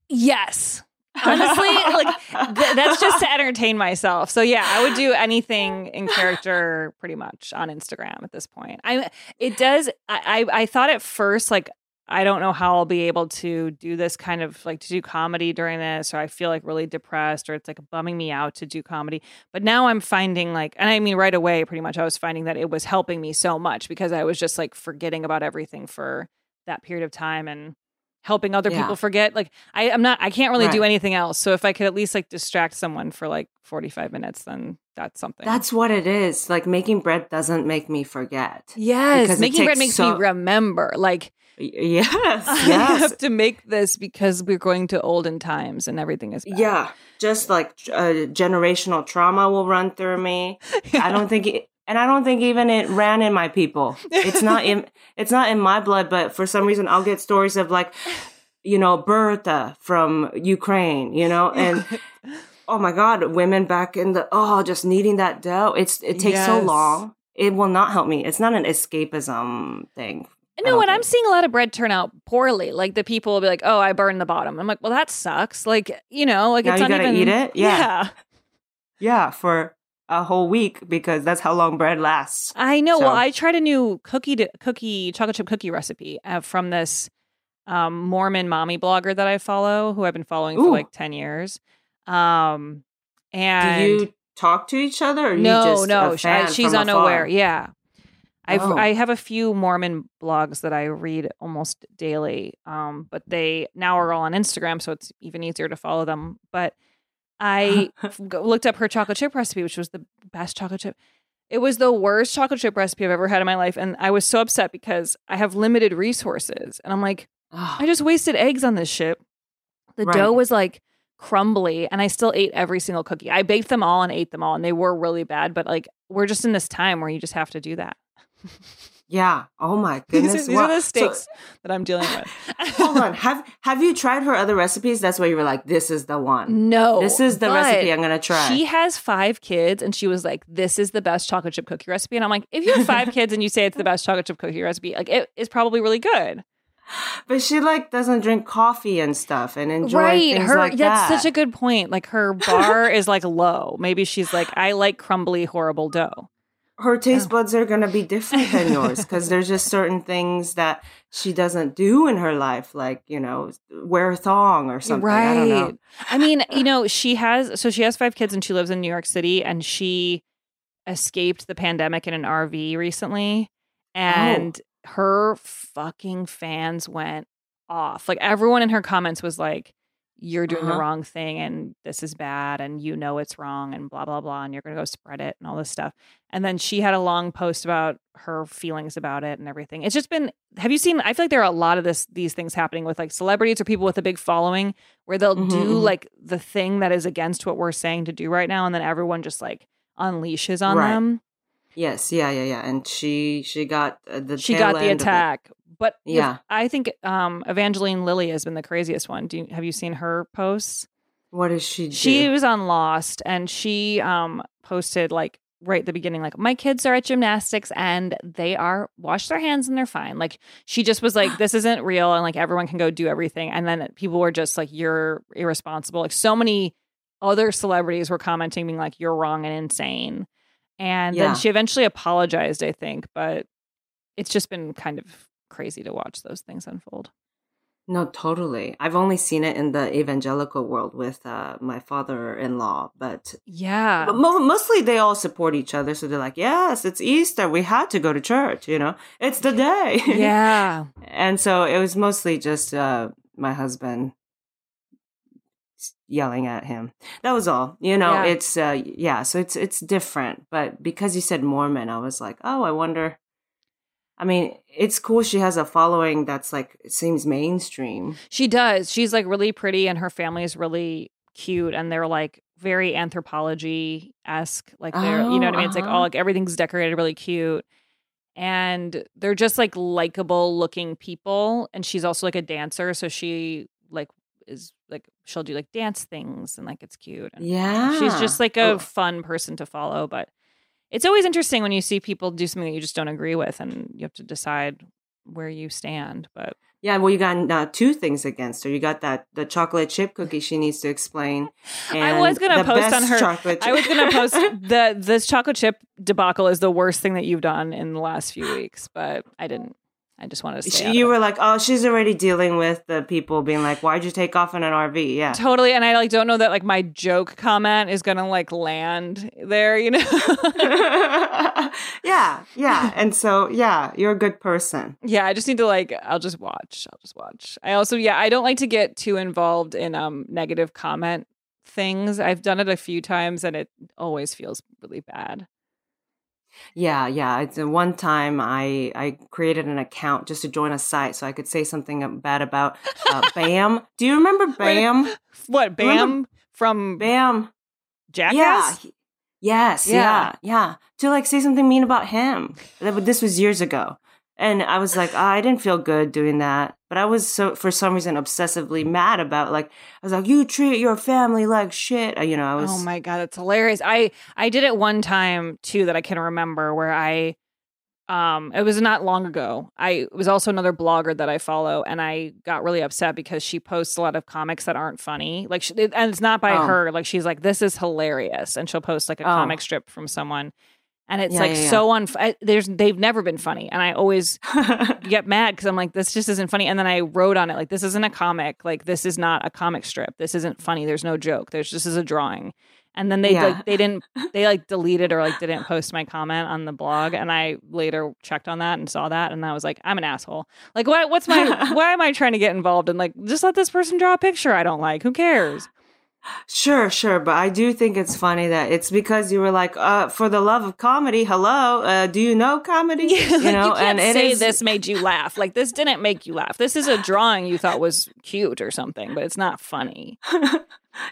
C: yes, honestly, like th- that's just to entertain myself. So yeah, I would do anything in character pretty much on Instagram at this point. I it does. I I, I thought at first like. I don't know how I'll be able to do this kind of like to do comedy during this, or I feel like really depressed, or it's like bumming me out to do comedy. But now I'm finding like, and I mean, right away, pretty much, I was finding that it was helping me so much because I was just like forgetting about everything for that period of time and helping other
B: Yeah.
C: people forget. Like, I, I'm not, I can't really do anything else. So if I could at least like distract someone for like 45 minutes, then that's something.
B: That's what it is. Like making bread doesn't make me forget.
C: yes.
B: because
C: Making bread makes
B: so-
C: me remember. Like,
B: Yes,
C: I
B: yes.
C: have to make this because we're going to olden times and everything is bad.
B: Yeah, just like uh, generational trauma will run through me. I don't think, it, and I don't think even it ran in my people. It's not in, it's not in my blood. But for some reason, I'll get stories of like, you know, Bertha from Ukraine, you know, and oh my God, women back in the oh, just needing that dough. It's it takes so long. It will not help me. It's not an escapism thing.
C: No, and I'm seeing a lot of bread turn out poorly. Like the people will be like, "Oh, I burned the bottom." I'm like, "Well, that sucks." Like, you know, like
B: Now
C: it's
B: you
C: not
B: gotta
C: even
B: eat it? Yeah.
C: yeah.
B: yeah for a whole week because that's how long bread lasts.
C: I know. Well, I tried a new cookie to, cookie chocolate chip cookie recipe uh, from this um, Mormon mommy blogger that I follow, who I've been following for like ten years. Um, and
B: Do you talk to each other? Or
C: no,
B: you just
C: no, she- she's unaware.
B: afar?
C: Yeah, I've
B: Oh.
C: I have a few Mormon blogs that I read almost daily, um, but they now are all on Instagram, so it's even easier to follow them. But I looked up her chocolate chip recipe, which was the best chocolate chip. It was the worst chocolate chip recipe I've ever had in my life, and I was so upset because I have limited resources, and I'm like,
B: Oh,
C: I just wasted eggs on this shit. The
B: Right.
C: dough was like crumbly, and I still ate every single cookie. I baked them all and ate them all, and they were really bad. But like, we're just in this time where you just have to do that.
B: Yeah. Oh my
C: These
B: goodness.
C: are, these
B: Wow.
C: are the
B: So-
C: stakes that I'm dealing with.
B: hold on. Have Have you tried her other recipes? That's why you were like, this is the one.
C: No.
B: This is the recipe I'm gonna try.
C: She has five kids and she was like, This is the best chocolate chip cookie recipe. And I'm like, if you have five kids and you say it's the best chocolate chip cookie recipe, like it is probably really good.
B: But she like doesn't drink coffee and stuff and enjoy
C: right.
B: things
C: Her
B: like
C: that's
B: that.
C: such a good point. Like her bar is like low. Maybe she's like, I like crumbly, horrible dough.
B: Her taste buds are gonna be different than yours because there's just certain things that she doesn't do in her life, like you know, wear a thong or something. I don't know.
C: I mean, you know, she has so she has five kids and she lives in New York City and she escaped the pandemic in an RV recently oh. and her fucking fans went off. Like everyone in her comments was like you're doing the
B: Uh-huh.
C: wrong thing and this is bad and you know it's wrong and blah blah blah and you're going to go spread it and all this stuff. And then she had a long post about her feelings about it and everything. It's just been have you seen I feel like there are a lot of this these things happening with like celebrities or people with a big following where they'll
B: Mhm,
C: do
B: mhm.
C: like the thing that is against what we're saying to do right now and then everyone just like unleashes on
B: Right.
C: them.
B: Yes, yeah, yeah, yeah. And she she got uh, the
C: She got the
B: end of it.
C: attack. But
B: Yeah.
C: I think um Evangeline Lilly has been the craziest one. Do you, have you seen her posts?
B: What does she do?
C: She was on Lost and she um posted like right at the beginning like my kids are at gymnastics and they are wash their hands and they're fine. Like she just was like this isn't real and like everyone can go do everything and then people were just like you're irresponsible. Like so many other celebrities were commenting being like you're wrong and insane. And
B: Yeah.
C: then she eventually apologized, I think, but it's just been kind of crazy to watch those things unfold.
B: No, totally. I've only seen it in the evangelical world with uh, my father-in-law, but
C: Yeah.
B: But mo- mostly they all support each other. So they're like, yes, it's Easter. We had to go to church, you know, it's the day.
C: yeah.
B: and so it was mostly just uh, my husband yelling at him. That was all. You know,
C: Yeah.
B: it's, uh, yeah, so it's, it's different. But because you said Mormon, I was like, oh, I wonder. I mean, it's cool she has a following that's like, it seems mainstream.
C: She does. She's like really pretty and her family is really cute and they're like very Anthropologie esque. Like they're, you know what I mean? It's like
B: Oh,
C: all
B: uh-huh.
C: like everything's decorated really cute. And they're just like likable looking people. And she's also like a dancer. So she like is like, she'll do like dance things and like it's cute. And
B: Yeah.
C: She's just like a
B: Oh.
C: fun person to follow. But it's always interesting when you see people do something that you just don't agree with and you have to decide where you stand. But
B: Yeah, well, you got uh, two things against her. You got that the chocolate chip cookie she needs to explain.
C: I was gonna post on her.
B: chocolate chip.
C: I was gonna post the this chocolate chip debacle is the worst thing that you've done in the last few weeks, but I didn't. I just wanted to say
B: you were like, oh, she's already dealing with the people being like, why'd you take off in an RV? Yeah.
C: totally, and I like don't know that like my joke comment is gonna like land there. You know?
B: yeah, yeah. And so, yeah, you're a good person.
C: yeah, I just need to like. I'll just watch. I'll just watch. I also yeah, I don't like to get too involved in um negative comment things. I've done it a few times, and it always feels really bad.
B: Yeah, yeah. It's uh, one time I I created an account just to join a site so I could say something bad about uh, Bam. Do you remember Bam?
C: What Bam
B: Remember-
C: from
B: Bam.
C: Jackass?
B: Yeah. Yes.
C: Yeah.
B: Yeah. Yeah. To like say something mean about him. This was years ago. And I was like, "Ah, I didn't feel good doing that. But I was so, for some reason, obsessively mad about like, I was like, you treat your family like shit. You know, I was,
C: Oh my god, it's hilarious. I I did it one time too that I can remember where I um it was not long ago. I was also another blogger that I follow and I got really upset because she posts a lot of comics that aren't funny. Like she, and it's not by
B: Oh.
C: her. Like she's like this is hilarious and she'll post like a
B: Oh.
C: comic strip from someone and it's
B: Yeah,
C: like
B: yeah,
C: so unf- there's they've never been funny and I always get mad because I'm like, this just isn't funny. And then I wrote on it, like, this isn't a comic. Like, this is not a comic strip. This isn't funny. There's no joke. There's just is a drawing. And then they
B: Yeah.
C: like they didn't they like deleted or like didn't post my comment on the blog. And I later checked on that and saw that and I was like, I'm an asshole. Like what what's my why am I trying to get involved in like just let this person draw a picture I don't like. Who cares?
B: Sure, sure, but I do think it's funny that it's because you were like, uh, for the love of comedy, hello, uh, do you know comedy?
C: Like, you can't
B: it
C: say
B: is-
C: this made you laugh. Like this didn't make you laugh. This is a drawing you thought was cute or something, but it's not funny.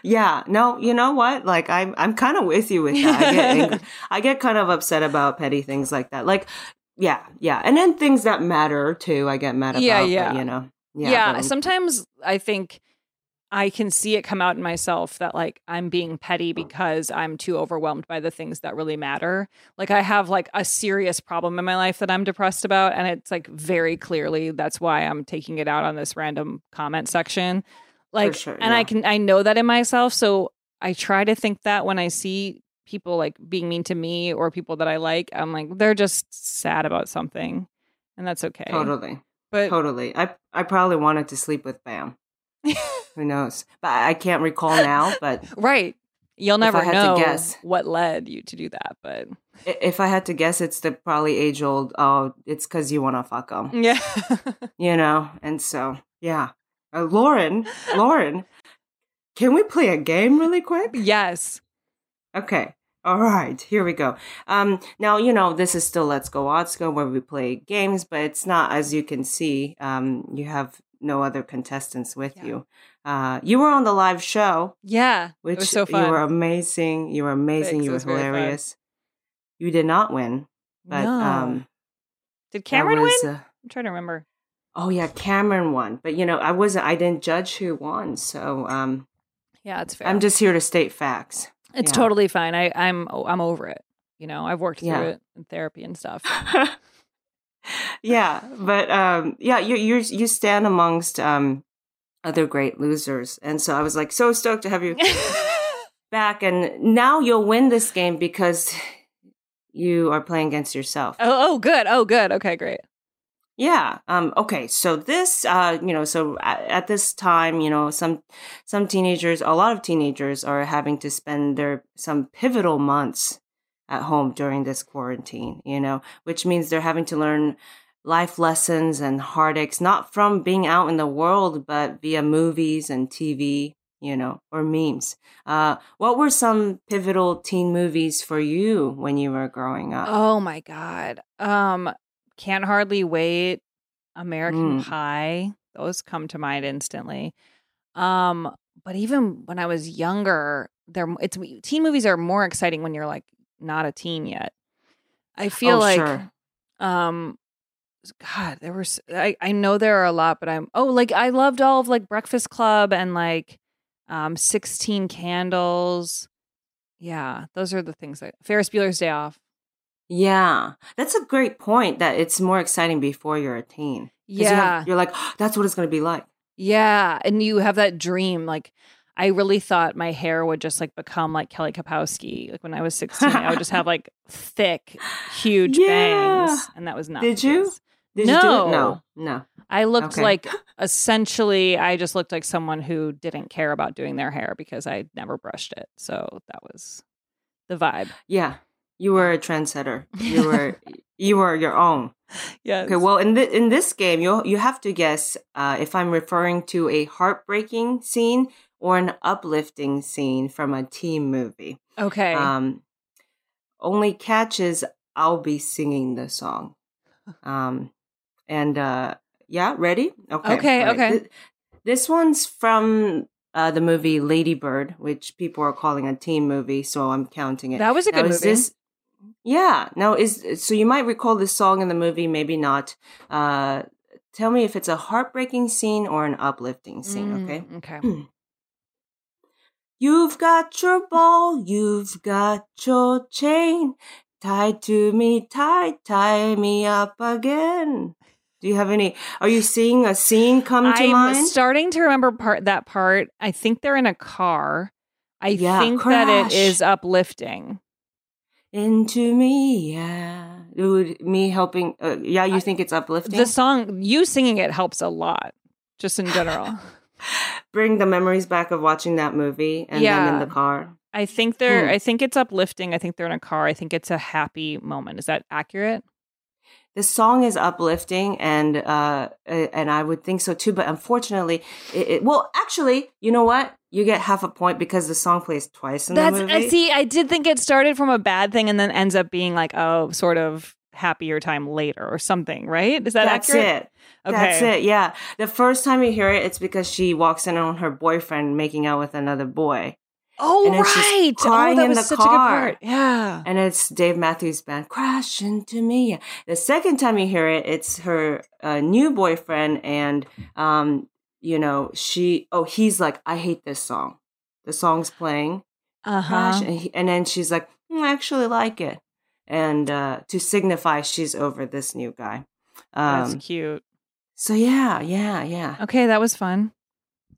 B: Yeah, no, you know what? Like, I'm I'm kind of with you with that. I get, angry. I get kind of upset about petty things like that. Like, yeah, yeah, and then things that matter too, I get mad about.
C: Yeah,
B: but,
C: yeah.
B: you know,
C: Yeah.
B: yeah.
C: sometimes I think I can see it come out in myself that like I'm being petty because I'm too overwhelmed by the things that really matter. Like I have like a serious problem in my life that I'm depressed about and it's like very clearly that's why I'm taking it out on this random comment section. Like
B: sure,
C: and I can I know that in myself so I try to think that when I see people like being mean to me or people that I like I'm like they're just sad about something and that's okay.
B: totally,
C: But
B: totally. I I probably wanted to sleep with Bam. Who knows? But I can't recall now. But
C: Right. You'll never
B: I had to
C: know
B: guess.
C: what led you to do that, but
B: if I had to guess, it's the probably age old. Oh, it's because you want to fuck them.
C: yeah.
B: you know and so yeah uh, lauren lauren can we play a game really quick
C: yes.
B: okay all right here we go um now you know this is still let's go Atsuko where we play games but it's not as you can see um you have no other contestants with
C: Yeah.
B: you uh you were on the live show
C: Yeah.
B: which
C: it was so fun.
B: you were amazing you were amazing
C: Thanks,
B: you were
C: was very fun.
B: hilarious you did not win but
C: No.
B: um
C: Did Cameron
B: was,
C: win?
B: uh,
C: I'm trying to remember.
B: Oh yeah, Cameron won. But you know, I wasn't I didn't judge who won. So um
C: Yeah, it's fair.
B: I'm just here to state facts.
C: it's
B: yeah.
C: totally fine. I, I'm I'm over it. You know, I've worked through
B: Yeah.
C: it in therapy and stuff.
B: yeah, but um yeah, you you you stand amongst um other great losers. And so I was like so stoked to have you back and now you'll win this game because you are playing against yourself.
C: oh, oh, good. Oh, good. Okay, great.
B: Yeah. Um. Okay. So this, uh, you know, so at, at this time, you know, some some teenagers, a lot of teenagers, are having to spend their some pivotal months at home during this quarantine. You know, which means they're having to learn life lessons and heartaches, not from being out in the world, but via movies and TV. You know, or memes. Uh, what were some pivotal teen movies for you when you were growing up?
C: Oh my god. Um, can't hardly wait. American
B: Mm.
C: Pie. Those come to mind instantly. Um, but even when I was younger, they're it's teen movies are more exciting when you're like not a teen yet. I feel
B: Oh,
C: like
B: sure.
C: um God, there was I, I know there are a lot, but I'm oh like I loved all of like Breakfast Club and like um 16 Candles. Yeah, those are the things that Ferris Bueller's Day Off.
B: Yeah, that's a great point. That it's more exciting before you're a teen. 'Cause you have-
C: Yeah.
B: you're like, that's what it's going to be like.
C: Yeah, and you have that dream. Like, I really thought my hair would just like become like Kelly Kapowski. Like when I was sixteen, I would just have like thick, huge
B: Yeah.
C: bangs, and that was not.
B: Did you?
C: case.
B: Did you do
C: No.
B: it? No, no.
C: I looked
B: Okay.
C: like essentially, I just looked like someone who didn't care about doing their hair because I never brushed it. So that was the vibe.
B: Yeah, you were a trendsetter. You were you were your own.
C: Yes.
B: Okay, well, in the, in this game, you you have to guess uh, if I'm referring to a heartbreaking scene or an uplifting scene from a teen movie.
C: okay.
B: Um, only catch is I'll be singing the song. Um, and uh, yeah, ready? Okay.
C: Okay,
B: right.
C: okay.
B: Th- this one's from uh, the movie Lady Bird, which people are calling a teen movie, so I'm counting it.
C: that was a good movie.
B: this- yeah. Now is so you might recall this song in the movie, maybe not. Uh, tell me if it's a heartbreaking scene or an uplifting scene. Okay.
C: Mm, Okay.
B: You've got your ball, you've got your chain tied to me tight, tie me up again. Do you have any? Are you seeing a scene come to mind?
C: I'm starting to remember part that part. I think they're in a car. I
B: Yeah,
C: think that it
B: crash.
C: is uplifting.
B: Into me, yeah. It would- me helping. Uh, yeah, you think it's uplifting?
C: The song, you singing it helps a lot, just in general.
B: Bring the memories back of watching that movie and then in the car.
C: I think they're.
B: Hmm.
C: I think it's uplifting. I think they're in a car. I think it's a happy moment. Is that accurate?
B: The song is uplifting and uh and i would think so too but unfortunately it, it well actually you know what you get half a point because the song plays twice in
C: That's.
B: the movie
C: I see. I did think it started from a bad thing and then ends up being like, oh, sort of happier time later or something. Right? Is that accurate?
B: that's
C: accurate?
B: it
C: Okay.
B: that's it yeah the first time you hear it it's because she walks in on her boyfriend making out with another boy
C: Oh,
B: And
C: right.
B: crying
C: oh, that
B: in
C: was
B: the
C: such a good
B: car.
C: part. Yeah.
B: and it's Dave Matthews Band crash into me. The second time you hear it, it's her uh, new boyfriend, and um, you know she. Oh, he's like, I hate this song. The song's playing,
C: Uh
B: crash,
C: huh.
B: and, he, and then she's like, "Mm, I actually like it, and uh, to signify she's over this new guy.
C: That's
B: Um,
C: cute.
B: so yeah, yeah, yeah.
C: Okay, that was fun.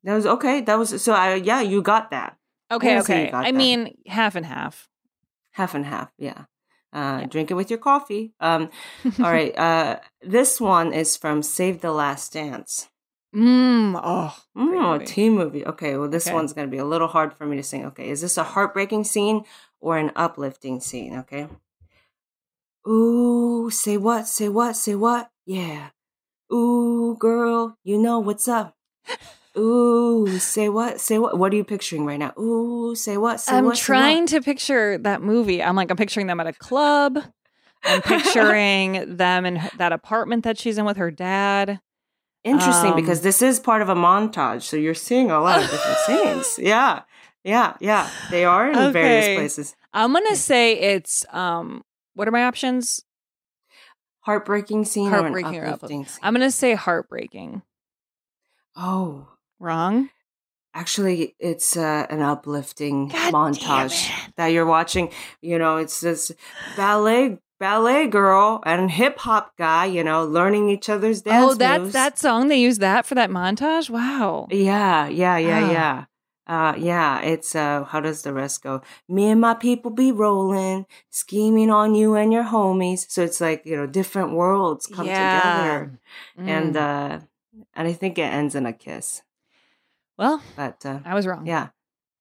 B: That was okay. That was so. I yeah, you got that
C: Okay,
B: Yeah,
C: okay. I
B: that.
C: mean, half and half.
B: half and half. Yeah. Uh, Drink it with your coffee. Um, all right. Uh, this one is from Save the Last Dance.
C: Mm, oh,
B: Mm, a
C: movie.
B: teen movie. Okay, well, this
C: Okay.
B: one's going to be a little hard for me to sing. Okay, is this a heartbreaking scene or an uplifting scene? Okay. Ooh, say what, say what, say what? Yeah. Ooh, girl, you know what's up. Ooh, say what, say what? What are you picturing right now? Ooh, say what, say
C: I'm
B: what? say what?
C: trying to picture that movie. I'm like, I'm picturing them at a club. I'm picturing them in that apartment that she's in with her dad.
B: Interesting
C: Um,
B: because this is part of a montage, so you're seeing a lot of different scenes. Yeah, yeah, yeah. They are in various places.
C: I'm gonna say it's um. What are my options?
B: Heartbreaking scene
C: Heartbreaking
B: or
C: or uplifting
B: scene.
C: I'm gonna say heartbreaking.
B: oh,
C: Wrong.
B: actually, it's uh, an uplifting
C: God
B: montage that you're watching. You know, it's this ballet ballet girl and hip hop guy. You know, learning each other's dance
C: oh, that's
B: moves.
C: that song. They use that for that montage. Wow.
B: Yeah, yeah, yeah,
C: Ah.
B: yeah. Uh, yeah, it's uh, how does the rest go? Me and my people be rolling, scheming on you and your homies. So it's like you know, different worlds come
C: Yeah.
B: together, and
C: Mm.
B: uh, and I think it ends in a kiss.
C: Well,
B: But uh,
C: I was wrong.
B: yeah,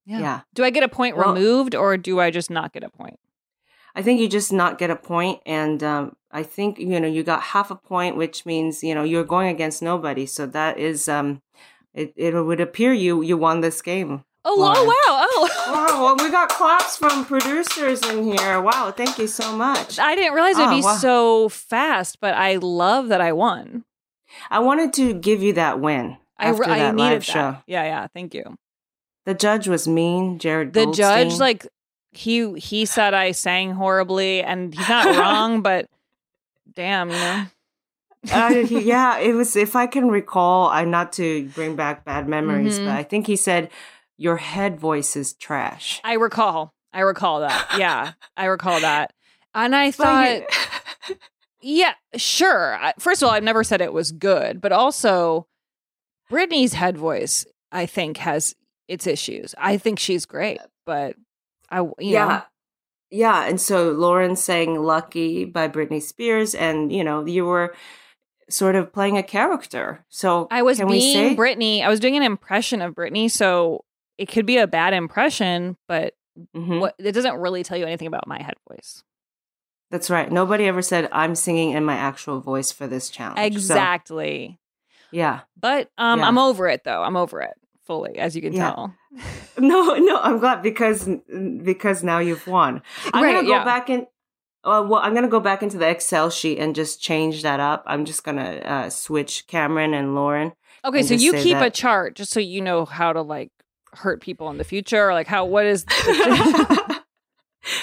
C: Yeah.
B: yeah,
C: Do I get a point
B: Well-
C: removed or do I just not get a point?
B: I think you just not get a point, and um, I think you know you got half a point, which means you know you're going against nobody. So that is um, it. It would appear you you won this game.
C: Oh,
B: Lauren.
C: oh wow. Oh.
B: Wow, well, we got claps from producers in here. Wow, thank you so much.
C: I didn't realize it would
B: Oh,
C: be
B: wow.
C: so fast, but I love that I won.
B: I wanted to give you that win after
C: I
B: that
C: needed
B: live
C: that. Yeah, yeah. Thank you.
B: The judge was mean, Jared.
C: The judge, like he he said I sang horribly, and he's not wrong, but damn, you know.
B: Uh, he- yeah, it was. If I can recall, I not to bring back bad memories,
C: Mhm.
B: but I think he said your head voice is trash.
C: I recall. I recall that. Yeah, I recall that. And I thought, yeah, sure. First of all, I've never said it was good, but also Britney's head voice, I think, has its issues. I think she's great, but I, you
B: yeah.
C: know,
B: Yeah, and so Lauren sang "Lucky" by Britney Spears, and you know you were sort of playing a character. So
C: I was
B: can we
C: being Britney. I was doing an impression of Britney, so it could be a bad impression, but
B: Mhm.
C: what it doesn't really tell you anything about my head voice.
B: That's right. Nobody ever said I'm singing in my actual voice for this challenge.
C: Exactly.
B: Yeah.
C: But um,
B: Yeah.
C: I'm over it though. I'm over it fully, as you can
B: Yeah.
C: tell.
B: No, no, I'm glad because because now you've won. I'm
C: Right,
B: gonna go
C: yeah.
B: back in. Uh, well, I'm gonna go back into the Excel sheet and just change that up. I'm just gonna uh, switch Cameron and Lauren.
C: Okay,
B: And
C: so you keep a chart just so you know how to like hurt people in the future, or like how what is.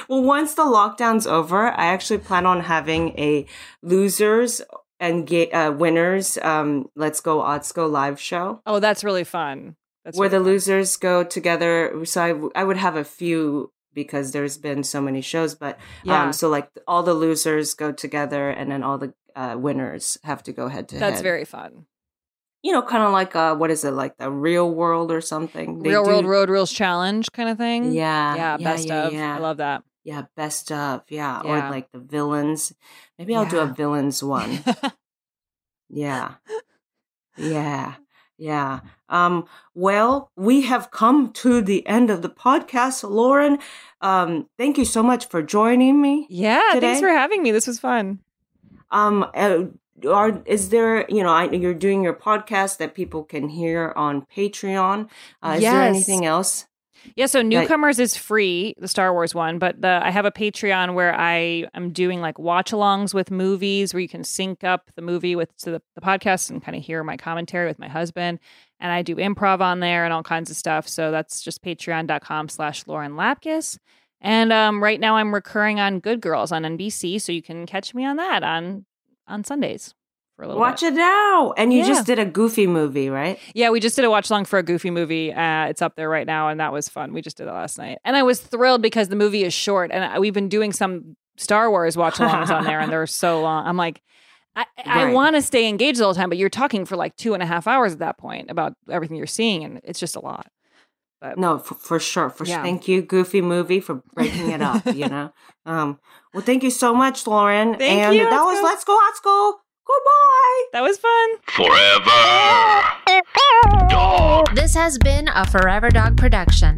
B: well, once the lockdown's over, I actually plan on having a losers and ga- uh, winners. Um, Let's go Atsuko live show.
C: oh, that's really fun. That's
B: where the
C: fun.
B: losers go together. So I, w- I would have a few because there's been so many shows, but
C: Yeah.
B: um, so like all the losers go together, and then all the uh, winners have to go head to head.
C: That's very fun.
B: you know, kind of like uh, what is it like the real world or something? They
C: Real
B: do-
C: World Road Rules Challenge kind of thing.
B: Yeah,
C: yeah,
B: yeah,
C: best
B: yeah,
C: of.
B: yeah.
C: I love that.
B: Yeah, best of, yeah, or like the villains. Maybe I'll do a villains one. Yeah. Yeah. Yeah. Um, well, we have come to the end of the podcast. Lauren, um, thank you so much for joining me.
C: yeah,
B: Today?
C: thanks for having me. This was fun.
B: Um, uh, are is there, you know, I, you're doing your podcast that people can hear on Patreon. Uh, is there
C: Yes.
B: anything else?
C: Yeah, so newcomers is free, the Star Wars one, but the I have a Patreon where I am doing like watch alongs with movies where you can sync up the movie with to the, the podcast and kind of hear my commentary with my husband. And I do improv on there and all kinds of stuff. So that's just patreon.com slash Lauren Lapkus. And um, right now I'm recurring on Good Girls on NBC, so you can catch me on that on on Sundays for a little
B: Watch
C: bit.
B: it now. And you
C: Yeah.
B: just did a goofy movie, right?
C: Yeah, we just did a watch along for a Goofy movie. Uh, it's up there right now, and that was fun. We just did it last night, and I was thrilled because the movie is short, and we've been doing some Star Wars watch alongs on there, and they're so long. I'm like, I, I want to stay engaged the whole time, but you're talking for like two and a half hours at that point about everything you're seeing, and it's just a lot. But
B: No, for, for sure. For sure. Thank you, Goofy Movie, for breaking it up. you know. Um. Well, thank you so much, Lauren.
C: Thank
B: and
C: you.
B: that
C: Let's
B: was
C: go.
B: Let's Go, Let's Go. Goodbye.
C: that was fun.
A: Forever. Dog.
D: This has been a Forever Dog production.